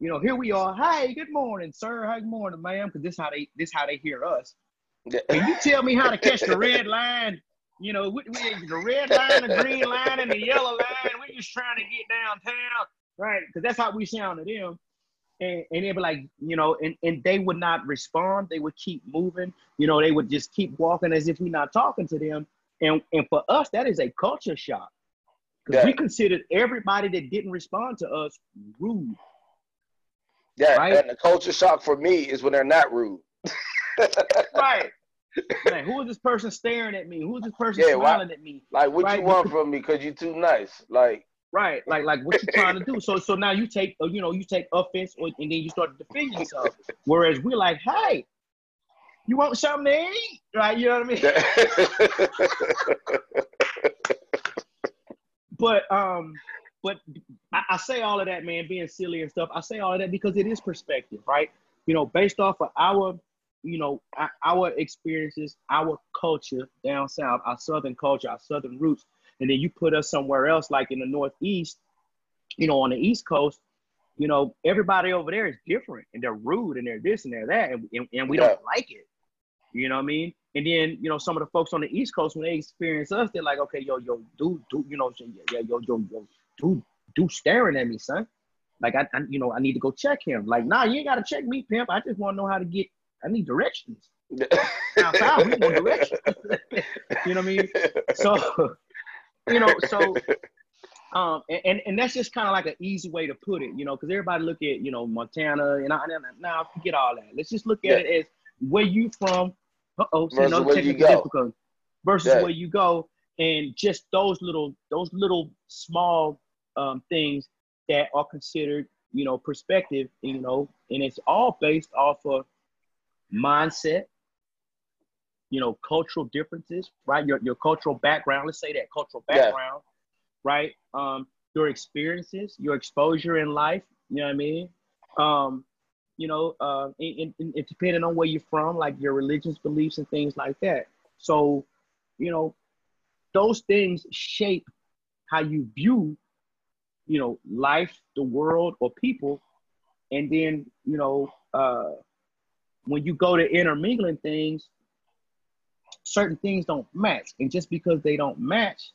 you know, here we are. Hey, good morning, sir. Hey, good morning, ma'am. Because this how they this how they hear us. yeah. Can you tell me how to catch the red line? You know, we, we, the red line, the green line, and the yellow line. We're just trying to get downtown, right? Because that's how we sound to them. And, and they'd be like, you know, and, and they would not respond. They would keep moving. You know, they would just keep walking as if we're not talking to them. And, and for us, that is a culture shock. Because we considered everybody that didn't respond to us rude. Yeah, Right? and the culture shock for me is when they're not rude. Right. Man, who is this person staring at me? Who is this person Yeah, why- smiling at me? Like, what Right, you want from me? Cause you're too nice. Like, Right, like like what you trying to do. So so now you take uh, you know you take offense or, and then you start to defend yourself. Whereas we're like, hey, you want something to eat, right? You know what I mean? But um, but I, I say all of that, man, being silly and stuff. I say all of that because it is perspective, right? You know, based off of our, you know, our- experiences, our culture down south, our southern culture, our southern roots, and then you put us somewhere else, like in the northeast, you know, on the east coast. You know, everybody over there is different, and they're rude, and they're this and they're that, and, and, and we Yeah. don't like it. You know what I mean? And then, you know, some of the folks on the East Coast, when they experience us, they're like, okay, yo, yo, dude, dude, you know, yeah, yo, yo, yo, dude, dude staring at me, son. Like, I, I, you know, I need to go check him. Like, nah, you ain't got to check me, pimp. I just want to know how to get, I need directions. We want directions. you know what I mean? So, you know, so, um, and, and, and that's just kind of like an easy way to put it, you know, because everybody look at, you know, Montana, and I, now forget all that. Let's just look at Yeah. it as where you from. Uh-oh, Versus where you go. difficulty. Versus Yeah. where you go, and just those little, those little small um, things that are considered, you know, perspective, you know, and it's all based off of mindset, you know, cultural differences, right? Your, your cultural background, let's say that cultural Yeah. background, right? Um, your experiences, your exposure in life, you know what I mean? Um, you know, uh, and, and, and depending on where you're from, like your religious beliefs and things like that. So, you know, those things shape how you view, you know, life, the world, or people. And then, you know, uh, when you go to intermingling things, certain things don't match. And just because they don't match,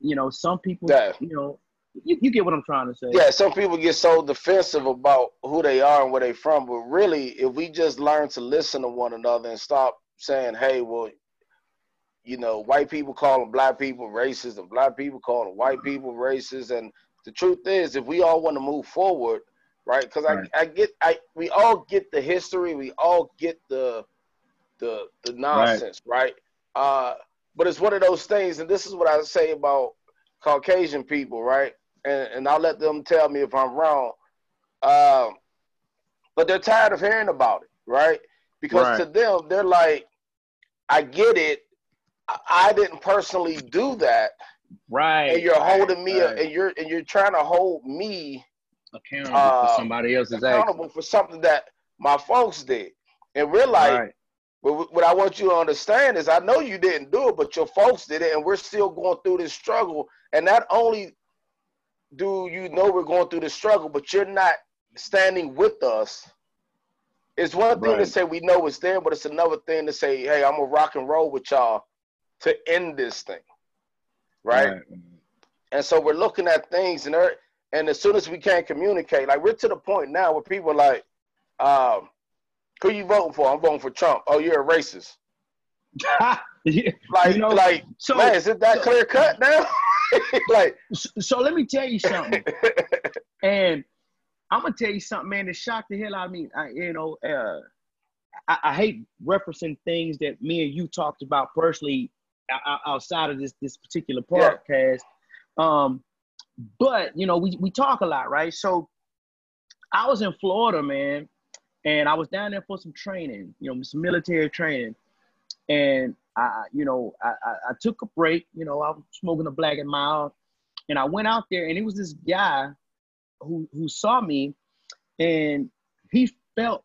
you know, some people, Yeah. you know, you, you get what I'm trying to say. yeah, some people get so defensive about who they are and where they're from, but really, if we just learn to listen to one another and stop saying, "Hey, well, you know, white people calling black people racist, and black people calling white people racist," and the truth is, if we all want to move forward, right? Because Right. I, I get, I, we all get the history, we all get the, the, the nonsense, right? Uh, but it's one of those things, and this is what I say about Caucasian people, right? And, and I'll let them tell me if I'm wrong. Um, but they're tired of hearing about it, right? Because to them, they're like, I get it. I, didn't personally do that, Right. and you're holding me, right. and you're and you're trying to hold me accountable uh, for somebody else's action. accountable for something that my folks did. And we're like, right. But what I want you to understand is I know you didn't do it, but your folks did it, and we're still going through this struggle. And not only do you know we're going through the struggle, but you're not standing with us It's one thing to say we know it's there, but it's another thing to say, hey, I'm gonna rock and roll with y'all to end this thing, right? And so we're looking at things, and they're- and as soon as we can't communicate, like we're to the point now where people are like, um, "Who you voting for?" I'm voting for Trump. Oh, you're a racist. Like, You know, like, so, man, is it that so- clear cut now? like, so, so let me tell you something. And I'm gonna tell you something, man, that shocked the hell out of me. I, you know, uh, I, I hate referencing things that me and you talked about personally outside of this this particular Yeah. podcast. Um, but you know, we we talk a lot, right? So I was in Florida, man, and I was down there for some training, you know, some military training, and I, you know, I, I, I took a break. You know, I was smoking a black and mild, and I went out there, and it was this guy who who saw me, and he felt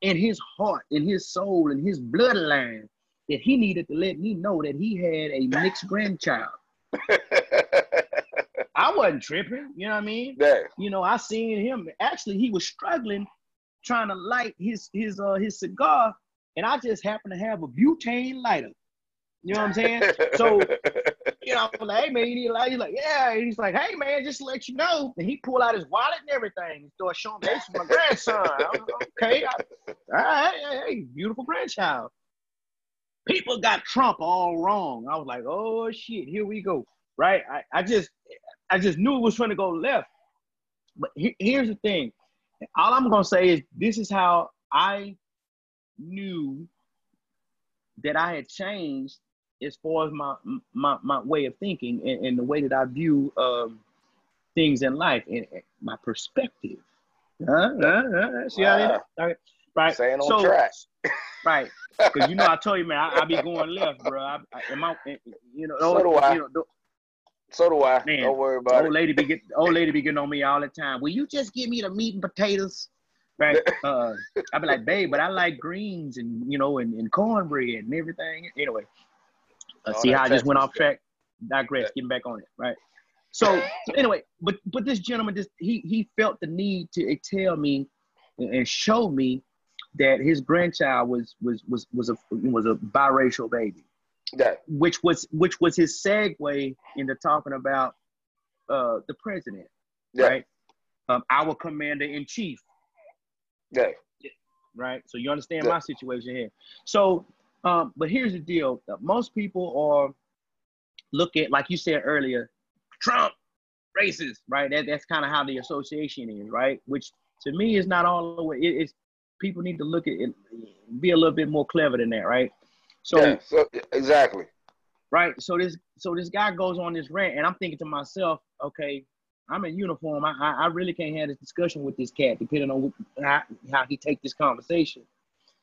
in his heart, in his soul, in his bloodline that he needed to let me know that he had a mixed grandchild. I wasn't tripping, you know what I mean? yeah, You know, I seen him. Actually, he was struggling trying to light his his uh his cigar, and I just happened to have a butane lighter. You know what I'm saying? So you know, I'm like, hey man, you need a light. He's like, yeah. And he's like, hey man, just to let you know. And he pulled out his wallet and everything. He started showing me, this is my grandson. I was like, okay, I, all right, hey, hey, beautiful grandchild. People got Trump all wrong. I was like, oh shit, here we go. Right? I, I just I just knew it was trying to go left. But he- here's the thing. All I'm gonna say is this is how I knew that I had changed as far as my my, my way of thinking and, and the way that I view um, things in life and, and my perspective. Huh? Huh? Huh? See how Wow. that? Right. Right. Staying on So- track. Right. Because you know, I told you, man, I, I be going left, bro. I, I, am I, you know, So do I. You know, the So do I. Man, Don't worry about old it. lady be get, old lady be getting on me all the time. Will you just give me the meat and potatoes? Right. Uh, I be like, babe, but I like greens and you know, and, and cornbread and everything. Anyway, uh, see how I just went off track. Digress. Getting back on it. Right. So, so anyway, but but this gentleman just he he felt the need to tell me and and show me that his grandchild was was was was a was a biracial baby Yeah, which was which was his segue into talking about uh, the president, yeah, right? Um, our commander in chief, yeah. right? So you understand Yeah. my situation here. So, um, but here's the deal: most people are look at, like you said earlier, Trump, racist, right? That, that's kind of how the association is, right? Which to me is not all the way. It, it's people need to look at it, be a little bit more clever than that, right? So. yeah. So exactly. right? So this so this guy goes on this rant, and I'm thinking to myself, okay, I'm in uniform. I I, I really can't have this discussion with this cat, depending on how, how he take this conversation.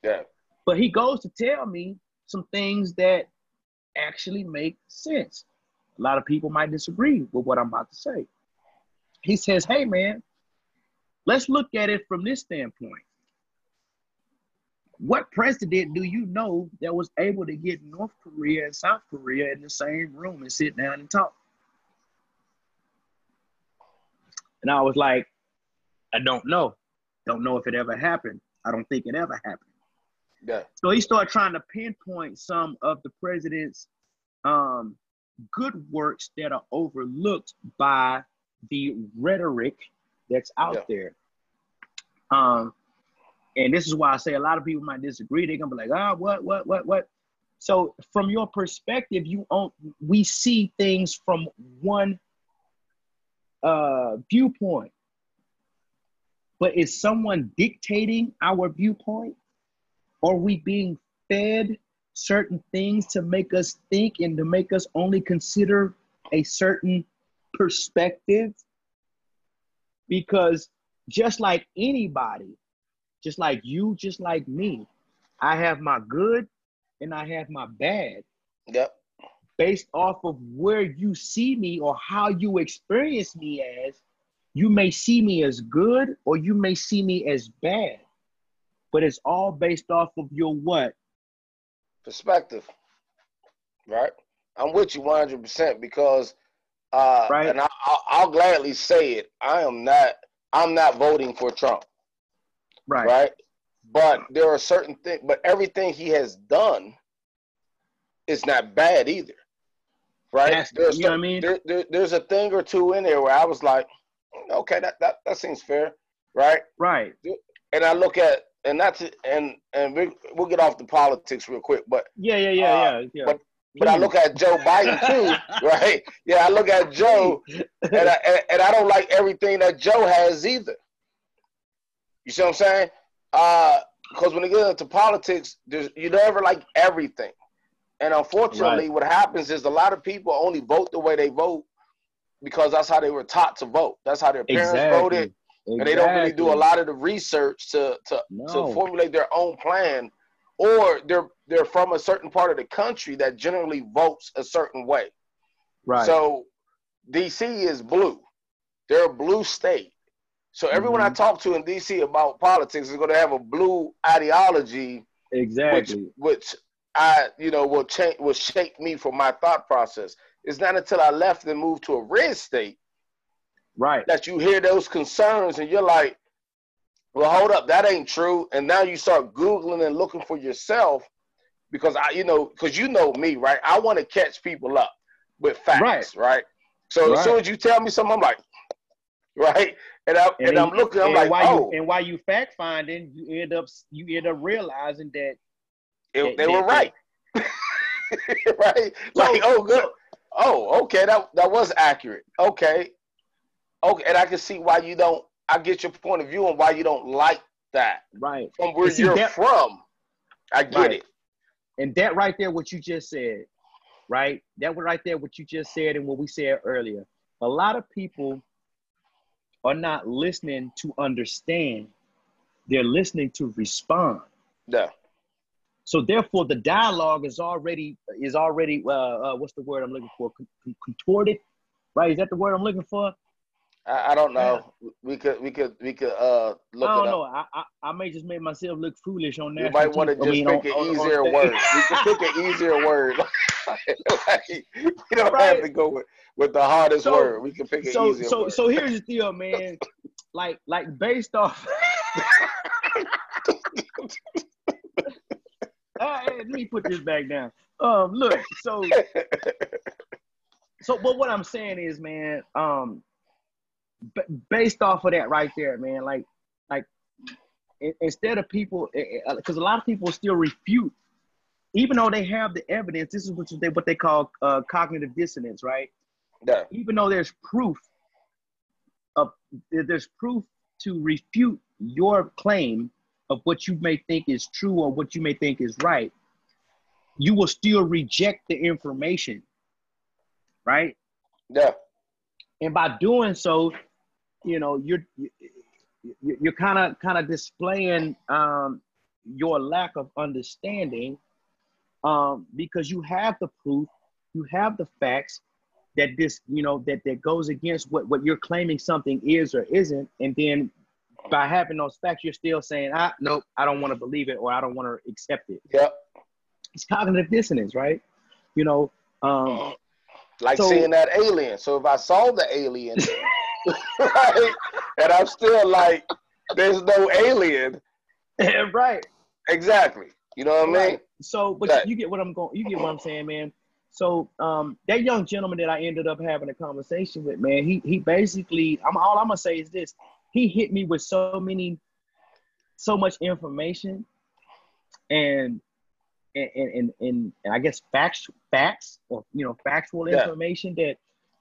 Yeah, But he goes to tell me some things that actually make sense. A lot of people might disagree with what I'm about to say. He says, "Hey, man, let's look at it from this standpoint." What president do you know that was able to get North Korea and South Korea in the same room and sit down and talk? And I was like, I don't know. Don't know if it ever happened. I don't think it ever happened. yeah, So he started trying to pinpoint some of the president's um, good works that are overlooked by the rhetoric that's out Yeah. there. Um, and this is why I say a lot of people might disagree. They're gonna be like, ah, what, what, what, what? So from your perspective, you own, we see things from one uh, viewpoint. But is someone dictating our viewpoint? Are we being fed certain things to make us think and to make us only consider a certain perspective? Because just like anybody, just like you, just like me, I have my good and I have my bad yep, based off of where you see me or how you experience me as, you may see me as good or you may see me as bad. But it's all based off of your what? perspective. Right. I'm with you 100 percent because, uh, Right. and I, I'll, I'll gladly say it. I am not. I'm not voting for Trump. Right. Right. but there are certain things. But everything he has done is not bad either, right? There's you know what I mean? there- there- there's a thing or two in there where I was like, okay, that that, that seems fair, right? Right. And I look at and that's it, and and we, we'll get off the politics real quick, but Yeah, yeah, yeah, Uh, yeah, yeah. but but I look at Joe Biden too, right? Yeah, I look at Joe, and I and, and I don't like everything that Joe has either. You see what I'm saying? Uh, because when you get into politics, there's you never like everything, and unfortunately, what happens is a lot of people only vote the way they vote because that's how they were taught to vote. That's how their parents voted, and they don't really do a lot of the research to to, No. to formulate their own plan, or they're they're from a certain part of the country that generally votes a certain way. Right. So DC is blue. They're a blue state. So everyone I Mhm. talk to in DC about politics is going to have a blue ideology, which exactly. which I you know will change will shape me for my thought process. It's not until I left and moved to a red state right. that you hear those concerns and you're like, well, hold up, that ain't true. And now you start Googling and looking for yourself because I, you know, because you know me, right? I want to catch people up with facts, right? So as soon as you tell me something, I'm like, right? And, I, and, then I'm looking, I'm and like, while oh, you, and while you fact finding, you end up you end up realizing that it- they- were right. right? Like, oh, good. Oh, okay, that, that was accurate. Okay. Okay, and I can see why you don't, I get your point of view on why you don't like that. right. from where see, you're that- from. I get Right. it. And that right there, what you just said, right? That right there, what you just said, and what we said earlier. A lot of people are not listening to understand; they're listening to respond. Yeah. So therefore, the dialogue is already is already uh, uh, what's the word I'm looking for? Con- con- contorted, right? Is that the word I'm looking for? I, I don't know. We could we could we could uh look I don't it know. I, I I may just make myself look foolish on that. We might want to just pick an easier word. We could pick an easier word. like, you don't Right. have to go with, with the hardest So- word. We can pick an so easier so word. so here's the deal, man. like like based off. Uh, let me put this back down. Um, look, so so but what I'm saying is, man, um, b- based off of that right there, man, like like in- instead of people, because a lot of people still refute, even though they have the evidence. This is what they what they call uh, cognitive dissonance, right? yeah. even though there's proof of there's proof to refute your claim of what you may think is true or what you may think is right you will still reject the information right Yeah. and by doing so you know you're you- you're kind of kind of displaying um, your lack of understanding um, because you have the proof you have the facts that this you know that that goes against what what you're claiming something is or isn't and then by having those facts you're still saying ah nope i don't want to believe it or i don't want to accept it Yep. it's cognitive dissonance right you know um Like So- seeing that alien. So if I saw the alien, right, and I'm still like, there's no alien. right Exactly. You know what I mean? So, but Right. you get what I'm going. You get what I'm saying, man. So, um, that young gentleman that I ended up having a conversation with, man, he he basically, I'm all I'm gonna say is this: he hit me with so many, so much information, and and and and, and I guess facts, facts, or you know, factual Yeah. information that.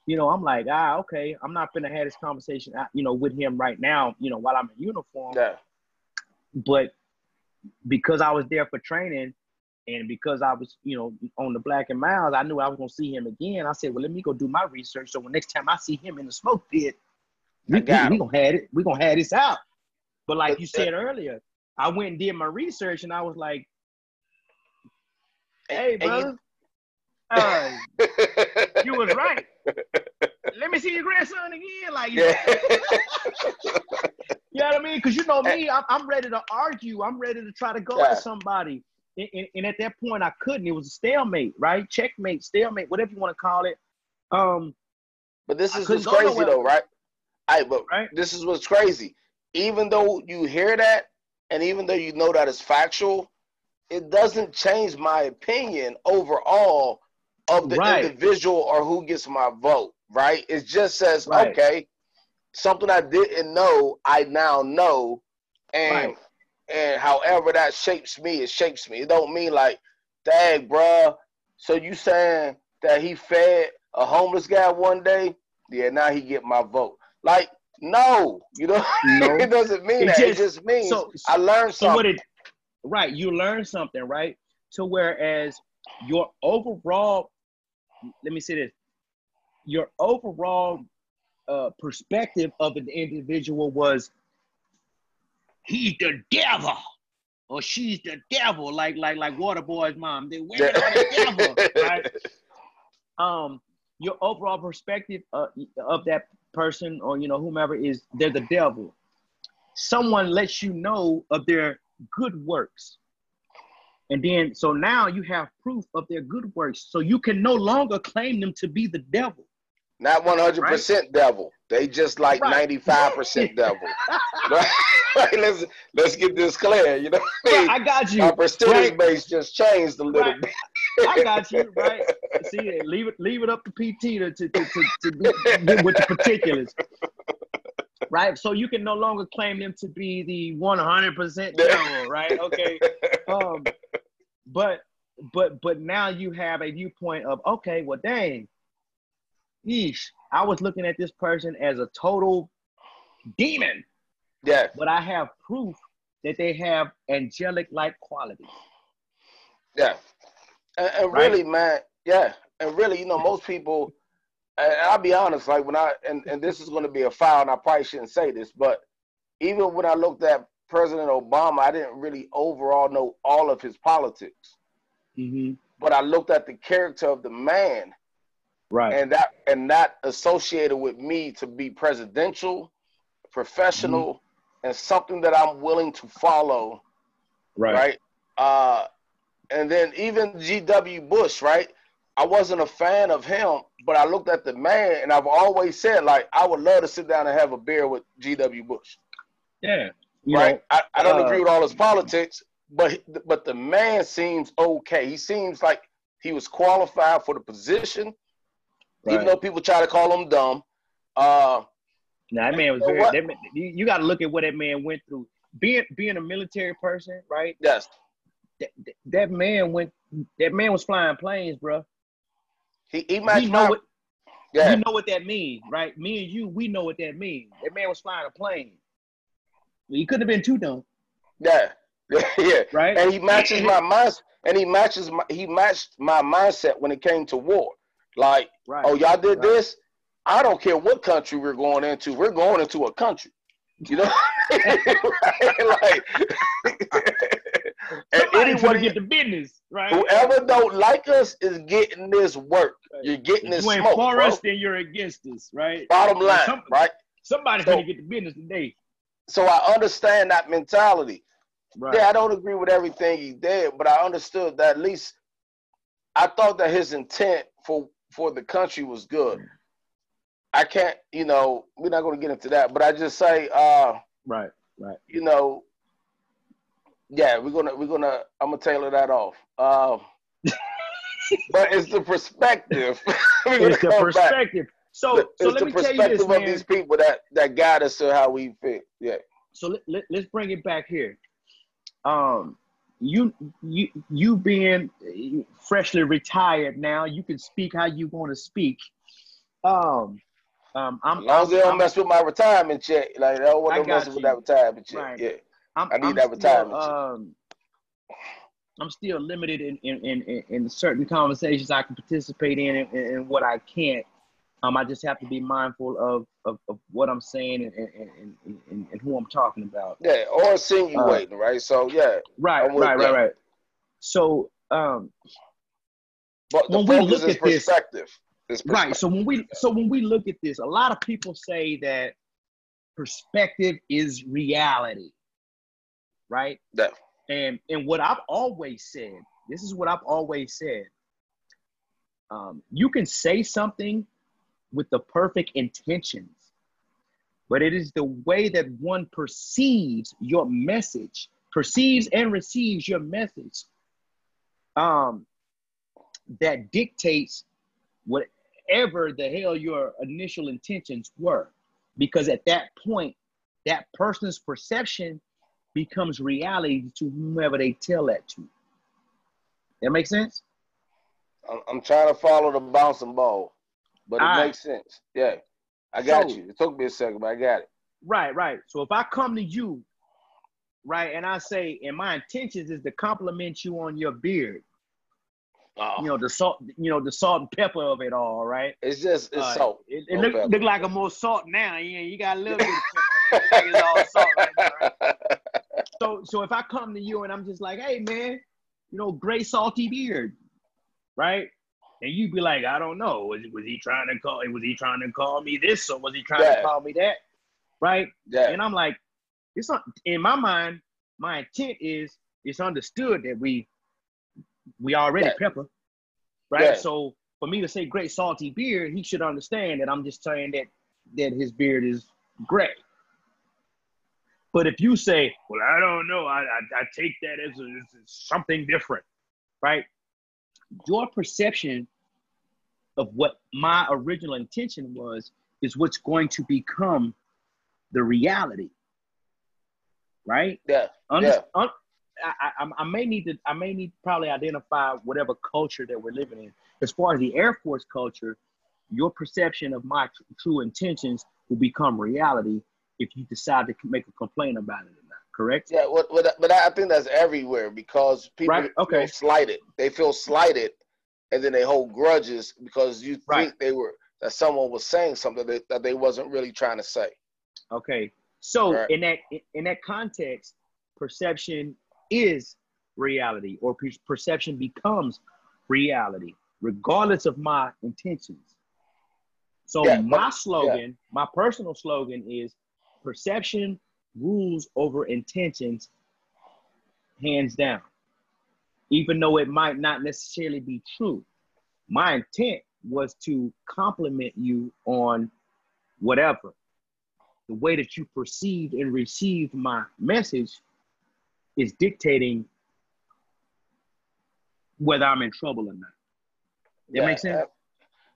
You know, I'm like, ah, okay. I'm not gonna have this conversation, uh, you know, with him right now. You know, while I'm in uniform Yeah. but because I was there for training and because I was, you know, on the Black and Milds, I knew I was gonna see him again. I said, well, let me go do my research. So when next time I see him in the smoke pit, we, I we, we gonna have it. We gonna have this out. But like you said earlier, I went and did my research and I was like, hey, And you- brother, uh, you was right. Let me see your grandson again. Like, yeah. You know what I mean? Because you know me, I'm, I'm ready to argue. I'm ready to try to go Yeah. at somebody. And, and, and at that point, I couldn't. It was a stalemate, right? Checkmate, stalemate, whatever you want to call it. Um, But this is what's crazy nowhere. though, right? I but Right. this is what's crazy. Even though you hear that, and even though you know that it's factual, it doesn't change my opinion overall of the Right. individual or who gets my vote. Right? It just says, Right. okay, something I didn't know, I now know, and and however that shapes me, it shapes me. It don't mean like, dang, bruh. So you saying that he fed a homeless guy one day? Yeah, now he get my vote. Like, no, you know, No. it doesn't mean It that. it just- just means so- I learned So what something. it right, you learn something, right? To whereas your overall let me say this, your overall uh, perspective of an individual was he's the devil or she's the devil, like like like Waterboy's mom. They women are the devil, right? Um, your overall perspective uh, of that person or you know whomever is they're the devil. Someone lets you know of their good works. And then, so now you have proof of their good works. So you can no longer claim them to be the devil. Not one hundred percent devil. They just like Right. ninety five percent devil. right? Right, Let's let's get this clear. You know I mean? I got you. Our percentage right. base just changed a little Right. bit. I got you, right? See, leave it, leave it up to PT to to to, to, to with the particulars, right? So you can no longer claim them to be the one hundred percent devil, right? Okay, um, but but but now you have a viewpoint of okay, well, dang, yeesh, I was looking at this person as a total demon, Yeah, but I have proof that they have angelic-like qualities. yeah. And, and Right. really, man, yeah. And really, you know, most people and I'll be honest, like when I and, and this is gonna be a foul, and I probably shouldn't say this, but even when I looked at President Obama, I didn't really overall know all of his politics. Mm-hmm. But I looked at the character of the man Right. and that and that associated with me to be presidential, professional, Mm-hmm. and something that I'm willing to follow, right? Right. Uh, and then even G.W. Bush, right? I wasn't a fan of him, but I looked at the man, and I've always said like I would love to sit down and have a beer with G.W. Bush, Yeah. Right? know, I, I don't uh, agree with all his politics, but but the man seems okay. He seems like he was qualified for the position even though people try to call him dumb. Uh, Now, that man was You know very. what? That man, you, you got to look at what that man went through. Being being a military person, right? yes, That, that, that man went. That man was flying planes, bro. he he We matched know my what yeah. we know what that means, right? Me and you, we know what that means. That man was flying a plane. He couldn't have been too dumb, Yeah, yeah, right? and he matches my mind, and he matches my he matched my mindset when it came to war. Like, right. oh, y'all did Right. this. I don't care what country we're going into. We're going into a country. You know, like, and anybody, get the business, right? whoever don't like us is getting this work. Right. You're getting this you smoke, for us, then you're against us, right? Bottom line, Some- right? Somebody's So- gonna get the business today, So I understand that mentality. right? Yeah, I don't agree with everything he did, but I understood that at least I thought that his intent for for the country was good. I can't, you know, we're not going to get into that, but I just say, uh, Right, right. you know, yeah, we're gonna we're gonna I'm gonna tailor that off. Um, but it's the perspective. It's the come back. perspective. So, It's so let me tell you perspective this, of man. these people that that guide us to how we fit. Yeah. so let, let, let's bring it back here. Um, you you you being freshly retired now, you can speak how you want to speak. Um, um, I'm As long as they don't I'm, mess with my retirement check, like they don't want to mess got with that retirement check. Right. Yeah. I'm, I need I'm that still, retirement. Um, I'm still limited in in, in, in in certain conversations I can participate in and, and what I can't. Um, I just have to be mindful of, of, of what I'm saying and, and, and, and, who I'm talking about. Yeah, or insinuating, right? So yeah, Right, right, right, right. So, um, but When we look is at this- perspective. Right. So when we so when we look at this, a lot of people say that perspective is reality, right? Yeah. And and what I've always said, this is what I've always said. Um, you can say something with the perfect intentions, but it is the way that one perceives your message perceives and receives your message um, that dictates whatever the hell your initial intentions were. Because at that point, that person's perception becomes reality to whomever they tell that to. That makes sense? I'm, I'm trying to follow the bouncing ball, but it makes sense. Yeah, I got So- you. It took me a second, but I got it. Right, right. So if I come to you, right, and I say, and my intentions is to compliment you on your beard, Oh, you know, the salt, you know, the salt and pepper of it all, right? it's just it's Uh, salt. It, it look, look like a more salt now. Yeah, you got a little bit of pepper. It's all salt right now? So, so if I come to you and I'm just like, hey man, you know, gray salty beard, right? And you'd be like, I don't know, was, was he trying to call? Was he trying to call me this, or was he trying Yeah. to call me that? Right? yeah, And I'm like, it's not in my mind. My intent is it's understood that we we already Yeah. pepper, right? Yeah. So for me to say great salty beard, he should understand that I'm just saying that that his beard is gray. But if you say, well, I don't know, I I, I take that as, a, as something different, right? Your perception of what my original intention was is what's going to become the reality, right? yeah, Under- Yeah. un- I, I, I may need to I may need probably identify whatever culture that we're living in. As far as the Air Force culture, your perception of my tr- true intentions will become reality if you decide to make a complaint about it or not. Correct? yeah. What, but I think that's everywhere because people Right, okay. feel slighted. They feel slighted, and then they hold grudges because you Right. think they were that someone was saying something that, that they wasn't really trying to say. Okay. So Right. in that in that context, perception is reality, or per- perception becomes reality, regardless of my intentions. So Yeah, my slogan, my personal slogan is perception rules over intentions, hands down. Even though it might not necessarily be true, my intent was to compliment you on whatever the way that you perceived and received my message is dictating whether I'm in trouble or not. That makes sense?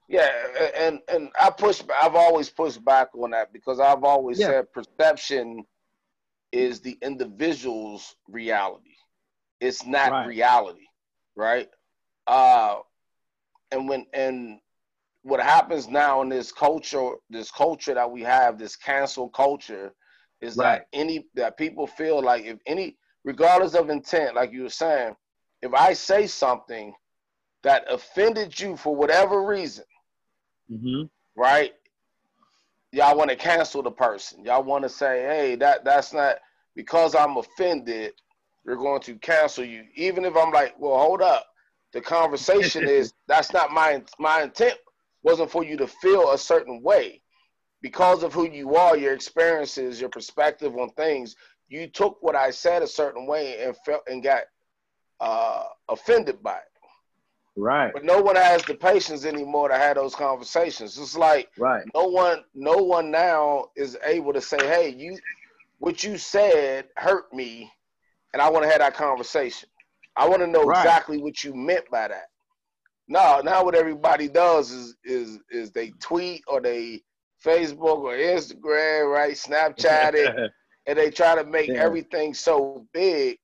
Yeah, and and I push. I've always pushed back on that because I've always Yeah. said perception is the individual's reality. It's not Right. reality, right? Uh, and when and what happens now in this culture, this culture that we have, this cancel culture, is Right. that any that people feel like if any, regardless of intent, like you were saying, if I say something that offended you for whatever reason, Mm-hmm. right? Y'all want to cancel the person. Y'all want to say, hey, that that's not because I'm offended, we're going to cancel you. Even if I'm like, well, hold up. The conversation is that's not my my intent wasn't for you to feel a certain way. Because of who you are, your experiences, your perspective on things, you took what I said a certain way and felt and got uh, offended by it. Right, But no one has the patience anymore to have those conversations. It's like right, no one no one now is able to say, "Hey, you what you said hurt me and I want to have that conversation. I want to know Right. exactly what you meant by that." No, now what everybody does is is is they tweet or they Facebook or Instagram, right? Snapchat it, and they try to make Yeah. everything so big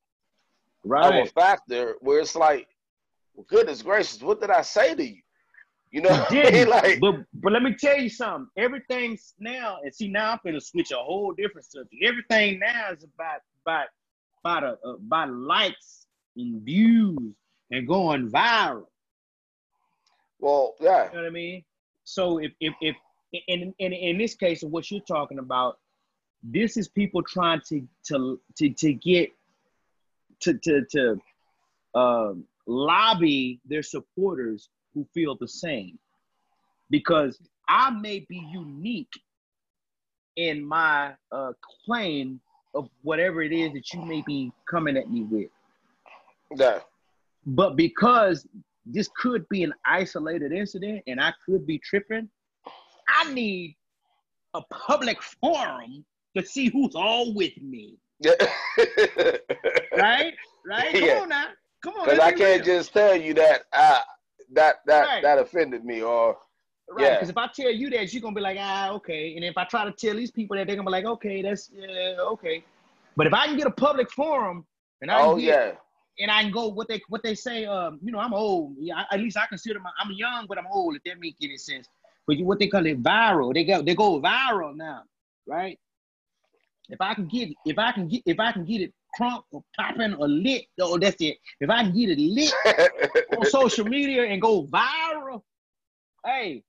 of a right. factor where it's like, well, goodness gracious, what did I say to you? You know, what I mean? Didn't. like, but but let me tell you something. Everything's now, and see now I'm gonna switch a whole different subject. Everything now is about about about a, uh, about likes and views and going viral. well, yeah, You know what I mean? So if if if in in in this case of what you're talking about, this is people trying to to to to get to to to um, lobby their supporters who feel the same, because I may be unique in my uh, claim of whatever it is that you may be coming at me with. yeah, But because this could be an isolated incident and I could be tripping, I need a public forum to see who's all with me. Yeah. right? Right? Come Yeah. on now. Come on. Because I can't real. just tell you that I that that Right. that offended me or Right, Yeah. because if I tell you that, you're gonna be like, ah, okay. And if I try to tell these people that, they're gonna be like, okay, that's yeah, okay. But if I can get a public forum and I oh get, yeah. and I can go what they what they say, um, you know, I'm old. Yeah, at least I consider my I'm young, but I'm old. If that make any sense. But you, what they call it viral. They go they go viral now, right? If I can get if I can get if I can get it crunk or popping or lit, oh that's it. If I can get it lit on social media and go viral, hey,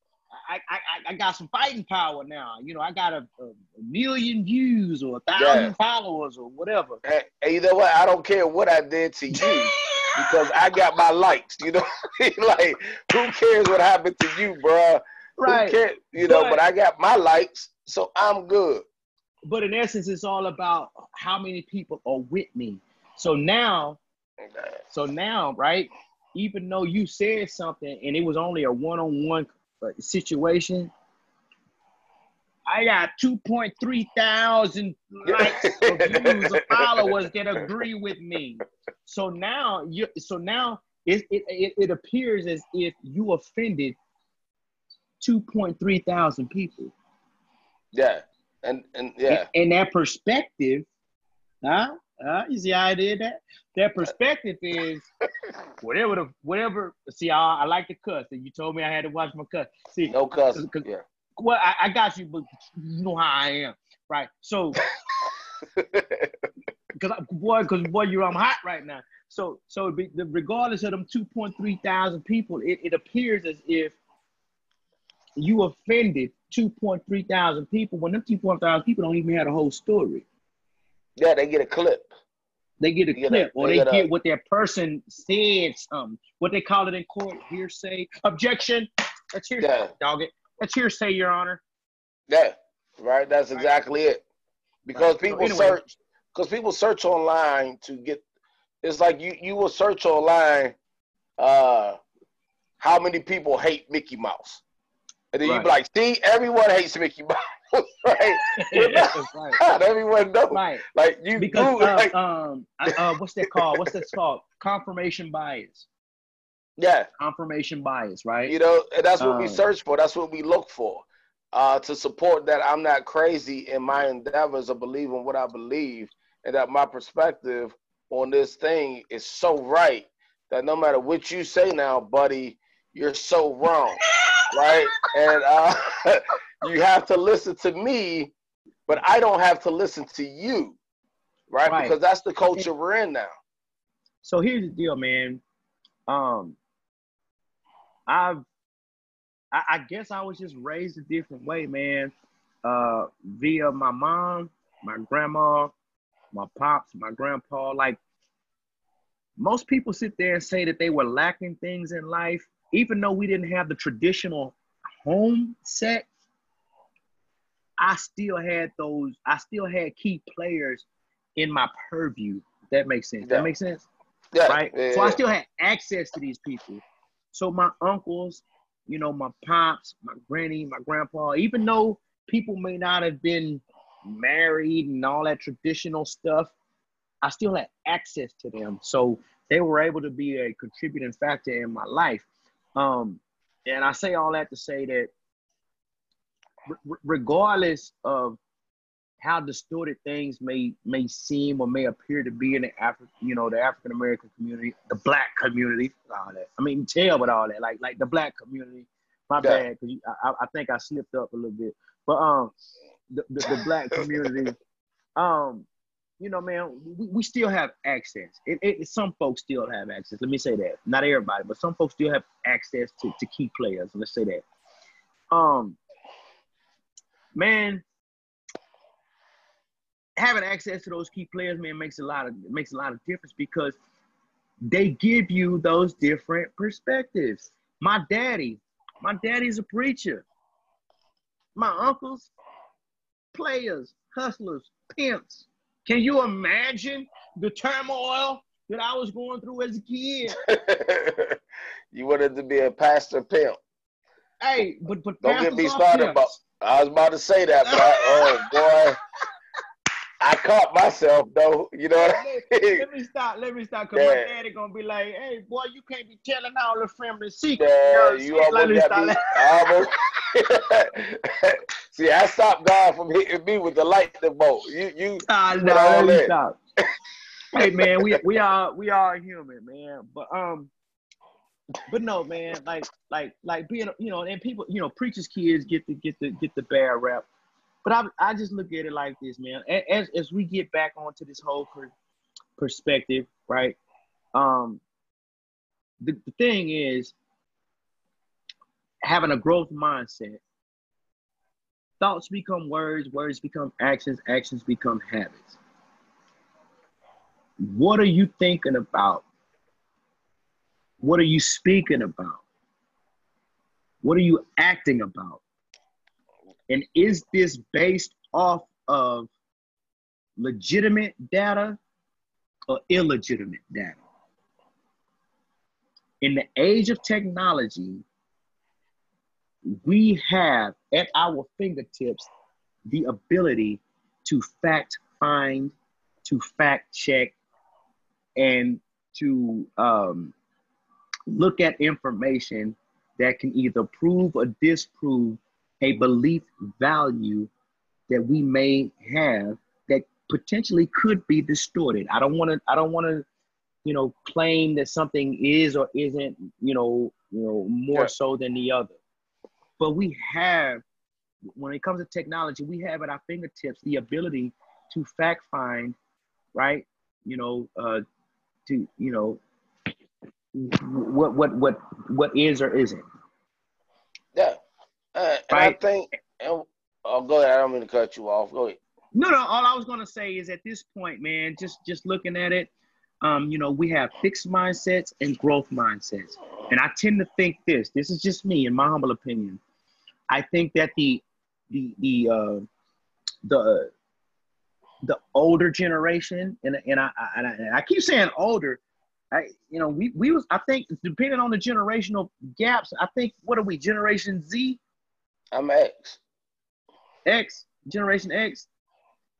I, I, I- got some fighting power now. You know, I got a, a, million views or a thousand Yeah. followers or whatever. and, and you know what? I don't care what I did to you because I got my likes. You know, like who cares what happened to you, bruh? Who right. You know, But- but I got my likes, so I'm good. But in essence, it's all about how many people are with me. So now, so now, right? Even though you said something and it was only a one-on-one uh, situation, I got 2.3 thousand likes, views, followers that agree with me. So now you so now it, it, it, it appears as if you offended 2.3 thousand people. Yeah, and and yeah, In, in that perspective, huh? Huh? You see how I did that? That perspective is whatever the whatever. See, I, I like to cuss, and you told me I had to watch my cuss. See, no. Cause- Yeah, well, I, I got you, but you know how I am, right? So, because boy, because boy, you're I'm hot right now. So, so be, the, regardless of them 2.3 thousand people, it, it appears as if you offended 2.3 thousand people when them 2.3 thousand people don't even have the whole story. yeah, they get a clip. They get a They get a- clip or they they get get, what their person said, something. What they call it in court, hearsay, objection. That's hearsay, Yeah. dog it. That's hearsay, Your Honor. Yeah, right. That's exactly it. Because Right. So people anyway. search, because people search online to get. It's like you you will search online, uh, how many people hate Mickey Mouse, and then you be like, see, everyone hates Mickey Mouse, right? right. Everyone knows. Right. Like you Because Google, uh, like, um, I- uh, what's that called? What's that called? Confirmation bias. yeah, Confirmation bias, right? you know, and that's what we Um, search for. That's what we look for, uh, to support that I'm not crazy in my endeavors of believing what I believe, and that my perspective on this thing is so right that no matter what you say now, buddy, you're so wrong, right? And uh, you have to listen to me, but I don't have to listen to you, right? Right. Because that's the culture we're in now. So here's the deal, man. Um, I've, I, I guess I was just raised a different way, man. Uh, via my mom, my grandma, my pops, my grandpa. Like most people sit there and say that they were lacking things in life, even though we didn't have the traditional home set. I still had those. I still had key players in my purview. That makes sense. Yeah. That makes sense Yeah, right? yeah, So I still had access to these people. So my uncles, you know, my pops, my granny, my grandpa, even though people may not have been married and all that traditional stuff, I still had access to them. So they were able to be a contributing factor in my life. Um, and I say all that to say that re- regardless of how distorted things may may seem or may appear to be in the Afri- you know, the African American community, the black community, all that. I mean, tell with all that, like like the black community. My Yeah. bad, because I, I I think I slipped up a little bit, but um, the the, the black community, um, you know, man, we, we still have access. It, it some folks still have access. Let me say that, not everybody, but some folks still have access to to key players. Let's say that. Um, man, having access to those key players, man, makes a lot of makes a lot of difference because they give you those different perspectives. My daddy, my daddy's a preacher. My uncles, players, hustlers, pimps. Can you imagine the turmoil that I was going through as a kid? you wanted to be a pastor pimp. Hey, but but Don't get me started pimps. about. I was about to say that, but I, oh uh, boy, I caught myself though. You know what I mean? let me stop. Let me stop. Cause my Yeah. daddy gonna be like, "Hey, boy, you can't be telling all the family secrets." Yeah, know you I'm saying? almost got me. Almost. See, I stopped God from hitting me with the lightning bolt. You, you. Put nah, all let me stop. hey man, we we are we are human, man. But um, but no, man, like like like being you know, and people, you know, preachers' kids get the get the get the bad rap. But I I just look at it like this, man. As as we get back onto this whole per, perspective, right? Um, the, the thing is having a growth mindset. Thoughts become words, words become actions, actions become habits. What are you thinking about? What are you speaking about? What are you acting about? And is this based off of legitimate data or illegitimate data? In the age of technology, we have at our fingertips the ability to fact find, to fact check, and to um, look at information that can either prove or disprove a belief value that we may have that potentially could be distorted. I don't want to. I don't want to, you know, claim that something is or isn't, you know, you know, more Yeah. so than the other. But we have, when it comes to technology, we have at our fingertips the ability to fact find, right? You know, uh, to you know, what what what what is or isn't. Yeah. And Right. I think. And, oh, go ahead. I don't mean to cut you off. Go ahead. No, no. All I was gonna say is at this point, man, just just looking at it, um, you know, we have fixed mindsets and growth mindsets, and I tend to think this. This is just me, in my humble opinion. I think that the the the uh, the the older generation, and and I, I and I, and I keep saying older. I you know we we was I think depending on the generational gaps, I think what are we Generation Z, I'm X. X, Generation X.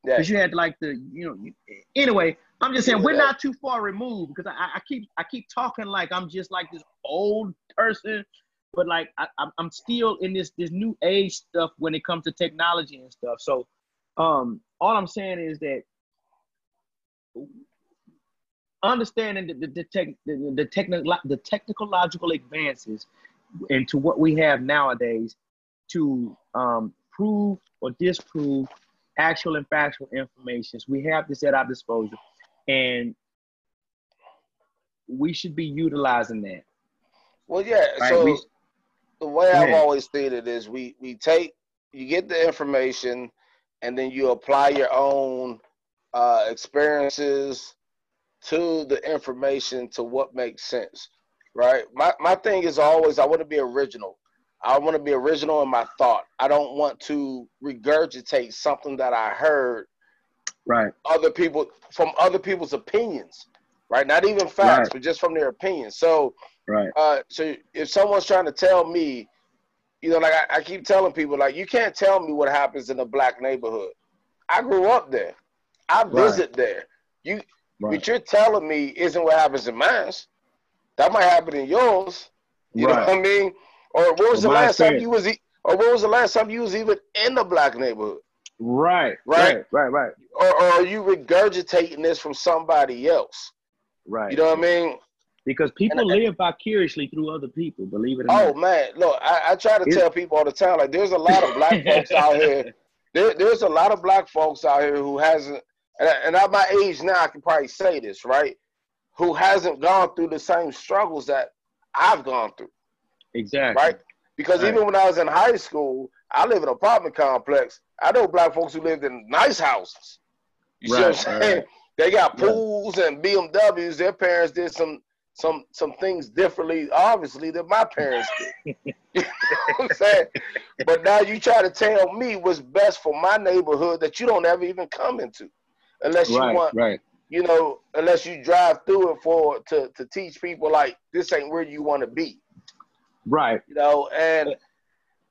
Yeah. because you had like the you know you- anyway i'm just saying Yeah. we're not too far removed because I, I keep i keep talking like i'm just like this old person but like I, I'm- still in this this new age stuff when it comes to technology and stuff so um all i'm saying is that understanding the, the, the, tech, the, the, technical, the technological advances into what we have nowadays to um, prove or disprove actual and factual information. We have this at our disposal, and we should be utilizing that. Well, yeah. Right? So We- the way Go I've always it is we we take you get the information and then you apply your own uh, experiences to the information to what makes sense, right? My my thing is always I want to be original. I want to be original in my thought. I don't want to regurgitate something that I heard right, other people from other people's opinions, right? Not even facts, Right. but just from their opinions. So right, uh, so if someone's trying to tell me, you know, like I, I keep telling people, like you can't tell me what happens in a black neighborhood. I grew up there. I Right. visit there. You, right, what you're telling me isn't what happens in mine. That might happen in yours. You know what I mean? Or what was the my last time you was, e- or what was the last time you was even in the black neighborhood? right, Right. right, right, right, Or, or are you regurgitating this from somebody else? right. You know what I mean? Because people And- live vicariously through other people. Believe it or Oh not. Oh man, look, I, I try to It- tell people all the time, like there's a lot of black folks out here. There, there's a lot of black folks out here who hasn't, and, and at my age now, I can probably say this, right? Who hasn't gone through the same struggles that I've gone through, Exactly. right? Because Right. even when I was in high school, I live in an apartment complex. I know black folks who lived in nice houses. You see what I'm saying? right. They got Yeah. pools and BMWs. Their parents did some some some things differently, obviously, than my parents did. you know what I'm saying? But now you try to tell me what's best for my neighborhood that you don't ever even come into, unless you Right, want, right, you know, unless you drive through it for to to teach people like this ain't where you want to be, right. you know. And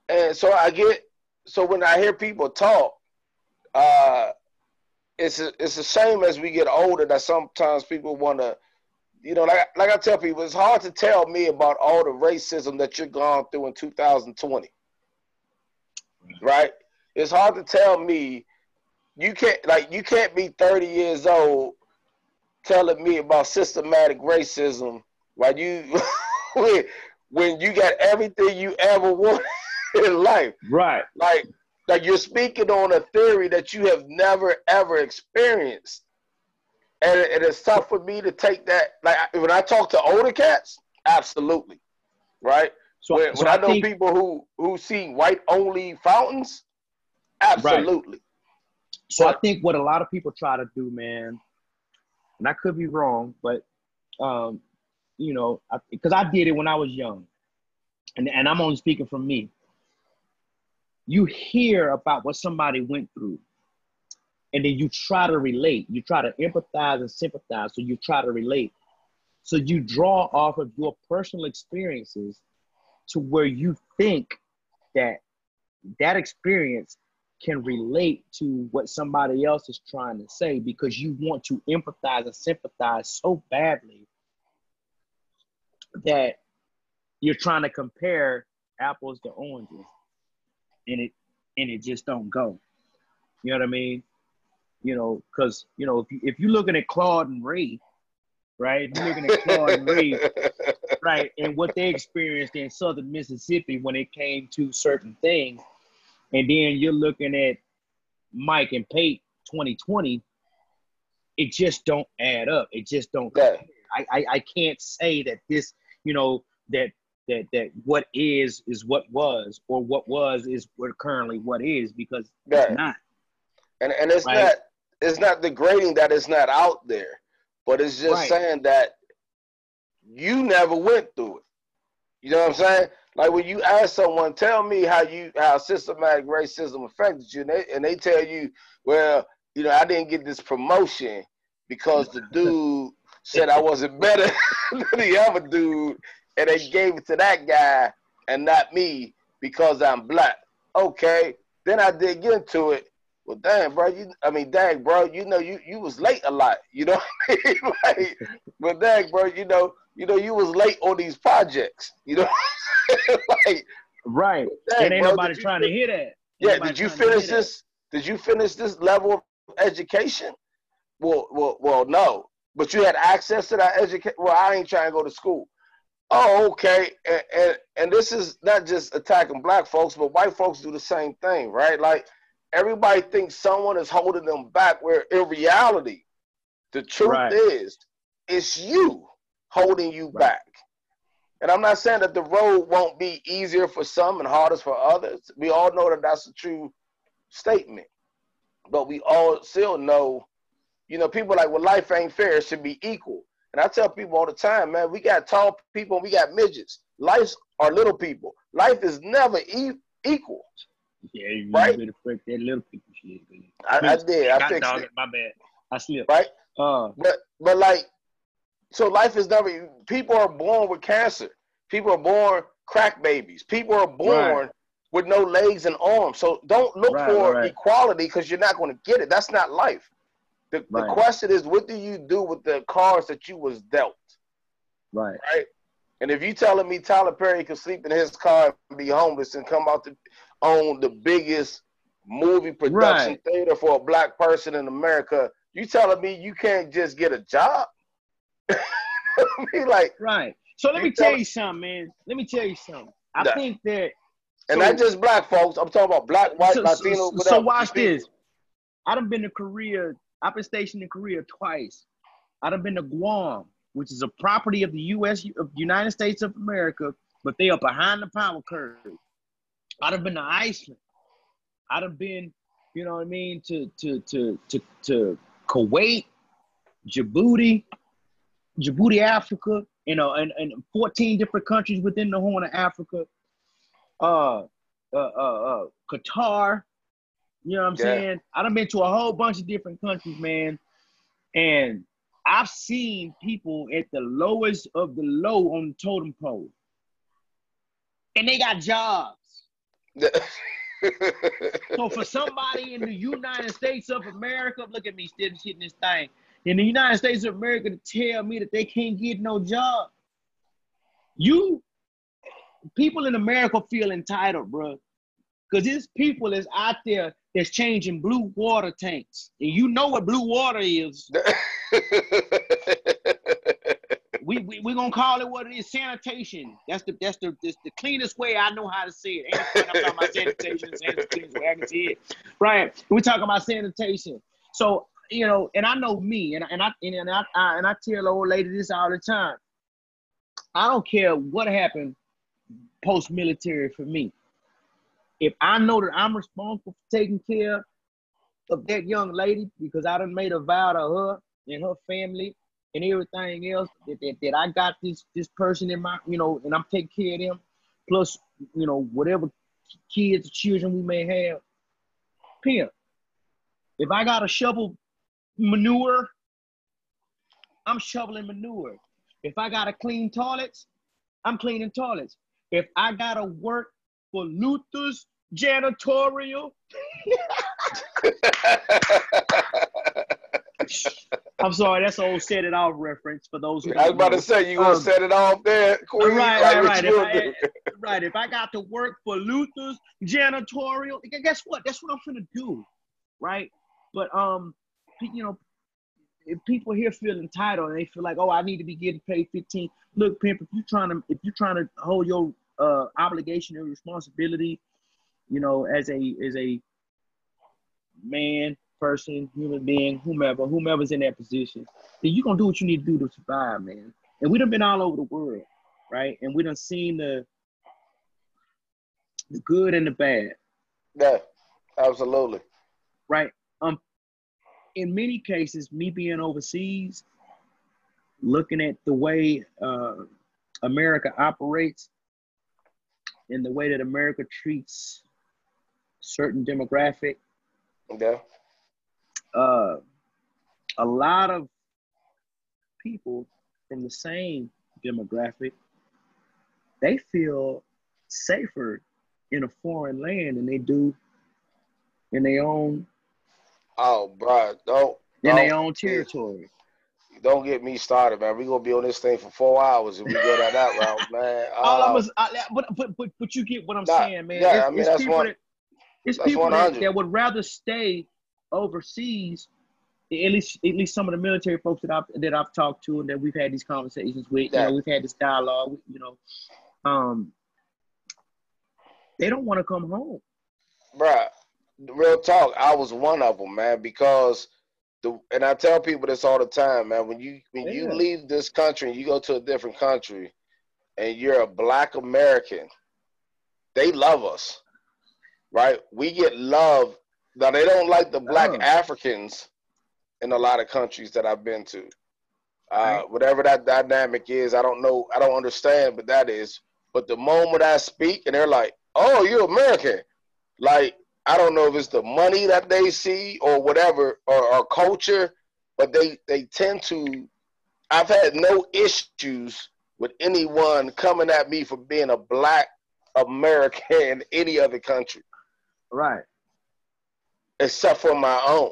and so I get so when I hear people talk, uh, it's a, it's a shame as we get older that sometimes people want to, you know, like like I tell people, it's hard to tell me about all the racism that you're going through in 2020. Right? It's hard to tell me you can't like you can't be 30 years old telling me about systematic racism while you when, you got everything you ever wanted in life. Right. Like like you're speaking on a theory that you have never ever experienced. And it, it is tough for me to take that. Like when I talk to older cats, absolutely, right. So, when, so when I, know think, people who who see white only fountains, absolutely. So I think what a lot of people try to do, man, and I could be wrong, but um, you know, because I, I did it when I was young, and and I'm only speaking from me. You hear about what somebody went through, and then you try to relate. You try to empathize and sympathize. So you try to relate. So you draw off of your personal experiences to where you think that that experience can relate to what somebody else is trying to say because you want to empathize and sympathize so badly that you're trying to compare apples to oranges and it and it just don't go you know what i mean you know because you know if, you, if you're looking at claude and ray right if you're looking at claude and ray right and what they experienced in southern mississippi when it came to certain things and then you're looking at Mike and Pate 2020, it just don't add up. It just don't. Yeah. I, I I can't say that this, you know, that that that what is is what was, or what was is what currently what is, because Yeah. it's not. and and it's Right. not it's not degrading that it's not out there, but it's just Right. saying that you never went through it. You know what I'm saying? Like when you ask someone, tell me how you how systematic racism affected you, and they, and they tell you, well, you know, I didn't get this promotion because the dude said I wasn't better than the other dude, and they gave it to that guy and not me because I'm black. Okay, then I dig into it. Well, damn, bro, you, I mean, dang, bro, you know, you, you was late a lot, you know, I mean? like, but dang, bro, you know, you know, you was late on these projects, you know, like, Right. dang, and ain't bro, nobody did you trying to hear that. Ain't Yeah, did you trying finish that. this? Did you finish this level of education? Well, well, well, no, but you had access to that education. Well, I ain't trying to go to school. Oh, okay, and, and and this is not just attacking black folks, but white folks do the same thing, right? Like everybody thinks someone is holding them back, where in reality, the truth Right. is, it's you holding you Right. back. And I'm not saying that the road won't be easier for some and harder for others. We all know that that's a true statement. But we all still know, you know, people like, well, life ain't fair. It should be equal. And I tell people all the time, man, we got tall people and we got midgets. Life are little people. Life is never e- equal. Yeah, you Right? better fix that little people shit. I, I did. I God fixed dog it. My bad. I slipped. Right? Uh, But but like, so life is never. People are born with cancer. People are born crack babies. People are born with no legs and arms. So don't look Right, for right. equality because you're not going to get it. That's not life. The, the question is, what do you do with the cards that you was dealt? right. Right. And if you telling me Tyler Perry could sleep in his car and be homeless and come out to own the biggest movie production Right. theater for a black person in America, you telling me you can't just get a job? I mean, like, Right. So let me tell you something, man. Let me tell you something. I think that and So- not just black folks. I'm talking about black, white, so, so- Latino. so whatever. watch this. I done been to Korea. I've been stationed in Korea twice. I've been to Guam, which is a property of the U.S. of United States of America, but they are behind the power curve. I'd have been to Iceland. I'd have been, you know what I mean, to to to to to Kuwait, Djibouti, Djibouti, Africa, you know, and, and 14 different countries within the Horn of Africa. Uh, uh, uh, uh, Qatar. You know what I'm Yeah. saying? I done been to a whole bunch of different countries, man, and I've seen people at the lowest of the low on the totem pole, and they got jobs. So for somebody in the United States of America, look at me still hitting this thing. In the United States of America to tell me that they can't get no job. You people in America feel entitled, bro. Because these people is out there that's changing blue water tanks. And you know what blue water is. We we we gonna call it what it is, sanitation. That's the that's the that's the cleanest way I know how to say it. Ain't no point I'm talking about sanitation, sanitation, cleanest way I can say it. Right. we talking about sanitation. So, you know, and I know me, and, I- and I and I, I and I tell the old lady this all the time. I don't care what happened post military for me. If I know that I'm responsible for taking care of that young lady because I done made a vow to her and her family and everything else that, that, that I got this this person in my you know and I'm taking care of them plus you know whatever kids or children we may have pimp. If I got to shovel manure I'm shoveling manure. If I got to clean toilets I'm cleaning toilets. If I got to work for Luther's janitorial I'm sorry that's an old set it off reference for those who I was about know. to say you gonna Um, set it off there, Queen. Right, like right, right. If I, right. If I got to work for Luther's janitorial, guess what? That's what I'm gonna do, right? But um, you know, if people here feel entitled and they feel like, oh, I need to be getting paid 15. Look, pimp, if you're trying to if you're trying to hold your uh obligation and responsibility, you know, as a as a man, person, human being, whomever, whomever's in that position, then you're gonna do what you need to do to survive, man. And we done been all over the world, right? And we done seen the the good and the bad, Yeah, absolutely. right? Um, in many cases, me being overseas, looking at the way uh, America operates and the way that America treats certain demographic, Yeah, uh, a lot of people from the same demographic, they feel safer in a foreign land than they do in their own Oh, bro, don't in their own territory. don't get me started, man. We're gonna be on this thing for four hours if we go down that route, man. All Uh, I was, I, but, but but but you get what I'm Nah, saying, man. yeah, it's, I mean, it's that's one- that it's that's people that, that would rather stay overseas. At least, at least some of the military folks that I've that I've talked to and that we've had these conversations with, you know, we've had this dialogue. You know, um, they don't want to come home. bruh, real talk. I was one of them, man, because the and I tell people this all the time, man. When you when you leave this country and you go to a different country, and you're a Black American, they love us, right? We get love. Now they don't like the Black Oh. Africans in a lot of countries that I've been to. Uh, Right. Whatever that dynamic is, I don't know. I don't understand, but that is. But the moment I speak, and they're like, "Oh, you're American," like I don't know if it's the money that they see or whatever or, or culture, but they they tend to. I've had no issues with anyone coming at me for being a black American in any other country Right. except for my own.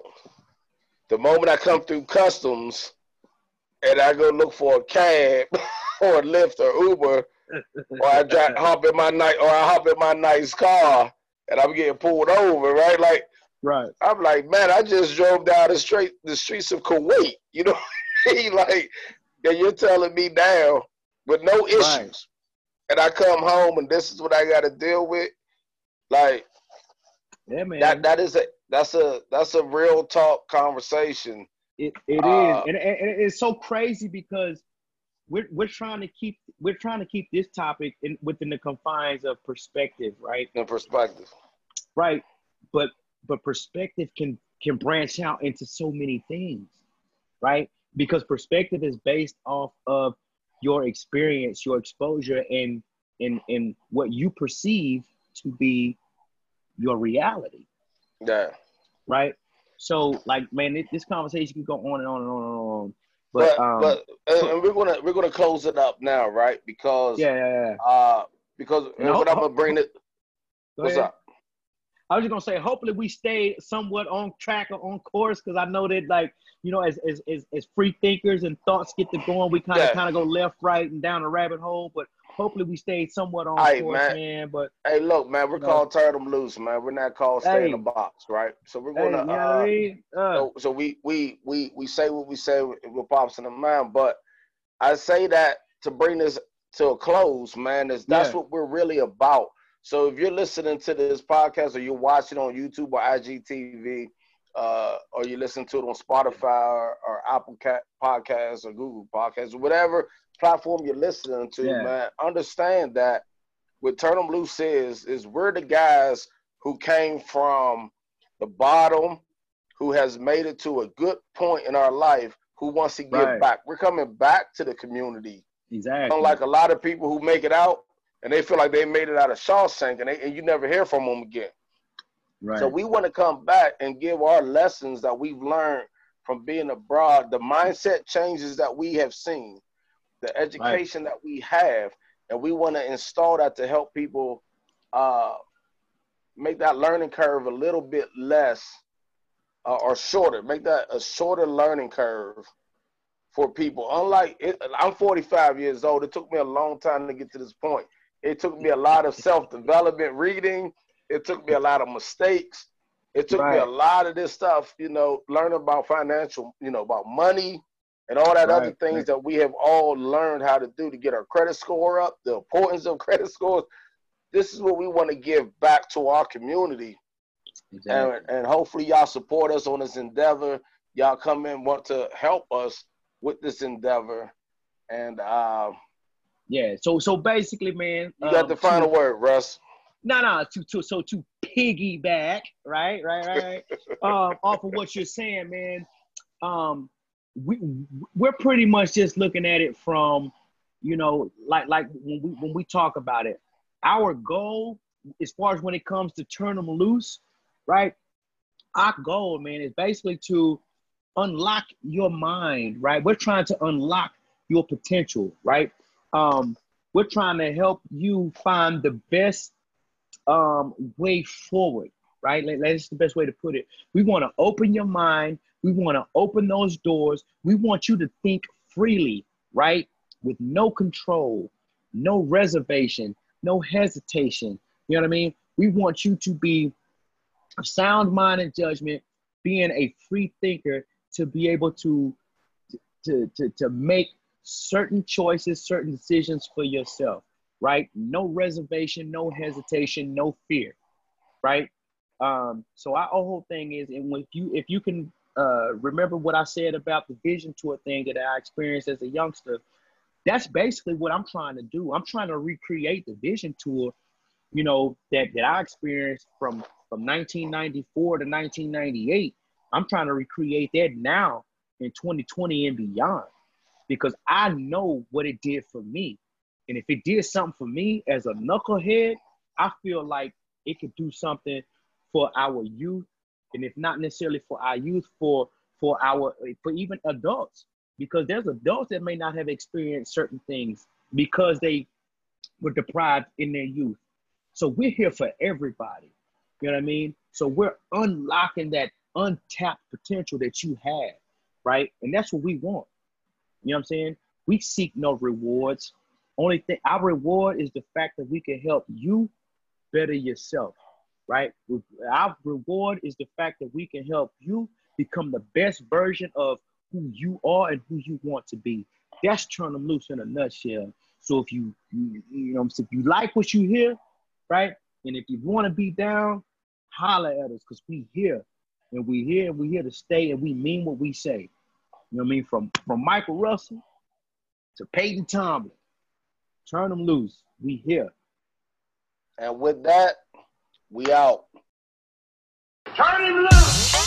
The moment I come through customs and I go look for a cab or a Lyft or Uber, or I drive, hop in my night or I hop in my nice car and I'm getting pulled over, right? Like Right. I'm like, man, I just drove down the straight the streets of Kuwait. You know, what I mean? like, and you're telling me now with no issues, Right. and I come home and this is what I got to deal with. Like Yeah, man. that, that is a that's a that's a real talk conversation. It it is, Uh, and, and and it's so crazy because we're we're trying to keep we're trying to keep this topic in within the confines of perspective, right? In perspective, Right. But but perspective can can branch out into so many things, right? Because perspective is based off of your experience, your exposure, and and and what you perceive to be your reality yeah. right? So, like, man, this, this conversation can go on and on and on and on. But, But um, but and, we're gonna we're gonna close it up now, right? Because yeah, yeah, yeah. uh because No, what I'm gonna bring it. What's ahead. up? I was just gonna say, hopefully we stay somewhat on track or on course because I know that like you know, as as as, as free thinkers and thoughts get to going, we kind of Yeah. kind of go left, right, and down a rabbit hole. But hopefully we stayed somewhat on Aight, course, man. man. But Hey, look, man, we're No. called turn them loose, man. We're not called stay in the box, right? So we're hey, you gonna know uh, I mean? Uh, so, so we we we we say what we say with pops in the mind, but I say that to bring this to a close, man. Is that's Yeah. what we're really about. So if you're listening to this podcast or you're watching on YouTube or IGTV, uh, or you listen to it on Spotify or, or Apple Cat Podcasts or Google Podcasts, or whatever platform you're listening to, Yeah. man, understand that what Turn 'em Loose is is we're the guys who came from the bottom, who has made it to a good point in our life, who wants to give Right. back. We're coming back to the community. exactly. Unlike a lot of people who make it out and they feel like they made it out of Shawshank and, they, and you never hear from them again. right. So we want to come back and give our lessons that we've learned from being abroad, the mindset changes that we have seen, the education that we have, and we want to install that to help people uh, make that learning curve a little bit less uh, or shorter, make that a shorter learning curve for people. Unlike it, I'm 45 years old. It took me a long time to get to this point. It took me a lot of self-development reading. It took me a lot of mistakes. It took me a lot of this stuff, you know, learning about financial, you know, about money and all that other things right. that we have all learned how to do to get our credit score up, the importance of credit scores. This is what we want to give back to our community exactly. and, and hopefully y'all support us on this endeavor. Y'all come in want to help us with this endeavor, and uh, yeah. So so basically, man, you got um, the final to- word, Russ. No, no, to, to so to piggyback, right, right, right, right, um, off of what you're saying, man. Um, we we're pretty much just looking at it from, you know, like like when we when we talk about it, our goal, as far as when it comes to turn them loose, right? Our goal, man, is basically to unlock your mind, right? We're trying to unlock your potential, right? Um, we're trying to help you find the best um, way forward, right? That's the best way to put it. We want to open your mind. We want to open those doors. We want you to think freely, right? With no control, no reservation, no hesitation. You know what I mean? We want you to be of sound mind and judgment, being a free thinker to be able to to, to, to make certain choices, certain decisions for yourself, right? No reservation, no hesitation, no fear, right? Um, so our whole thing is, and if you if you can uh, remember what I said about the vision tour thing that I experienced as a youngster, that's basically what I'm trying to do. I'm trying to recreate the vision tour, you know, that that I experienced from from 1994 to 1998. I'm trying to recreate that now in 2020 and beyond because I know what it did for me. And if it did something for me as a knucklehead, I feel like it could do something for our youth. And if not necessarily for our youth, for for our for even adults. Because there's adults that may not have experienced certain things because they were deprived in their youth. So we're here for everybody. You know what I mean? So we're unlocking that untapped potential that you have, right? And that's what we want. You know what I'm saying? We seek no rewards. Only thing our reward is the fact that we can help you better yourself, right? Our reward is the fact that we can help you become the best version of who you are and who you want to be. That's turn them loose in a nutshell. So if you, you, you know, if you like what you hear, right, and if you want to be down, holler at us because we here, and we here, and we here to stay, and we mean what we say. You know what I mean? From from Michael Russell to Peyton Tomlin, turn them loose. We here. And with that, we out. Turn him loose.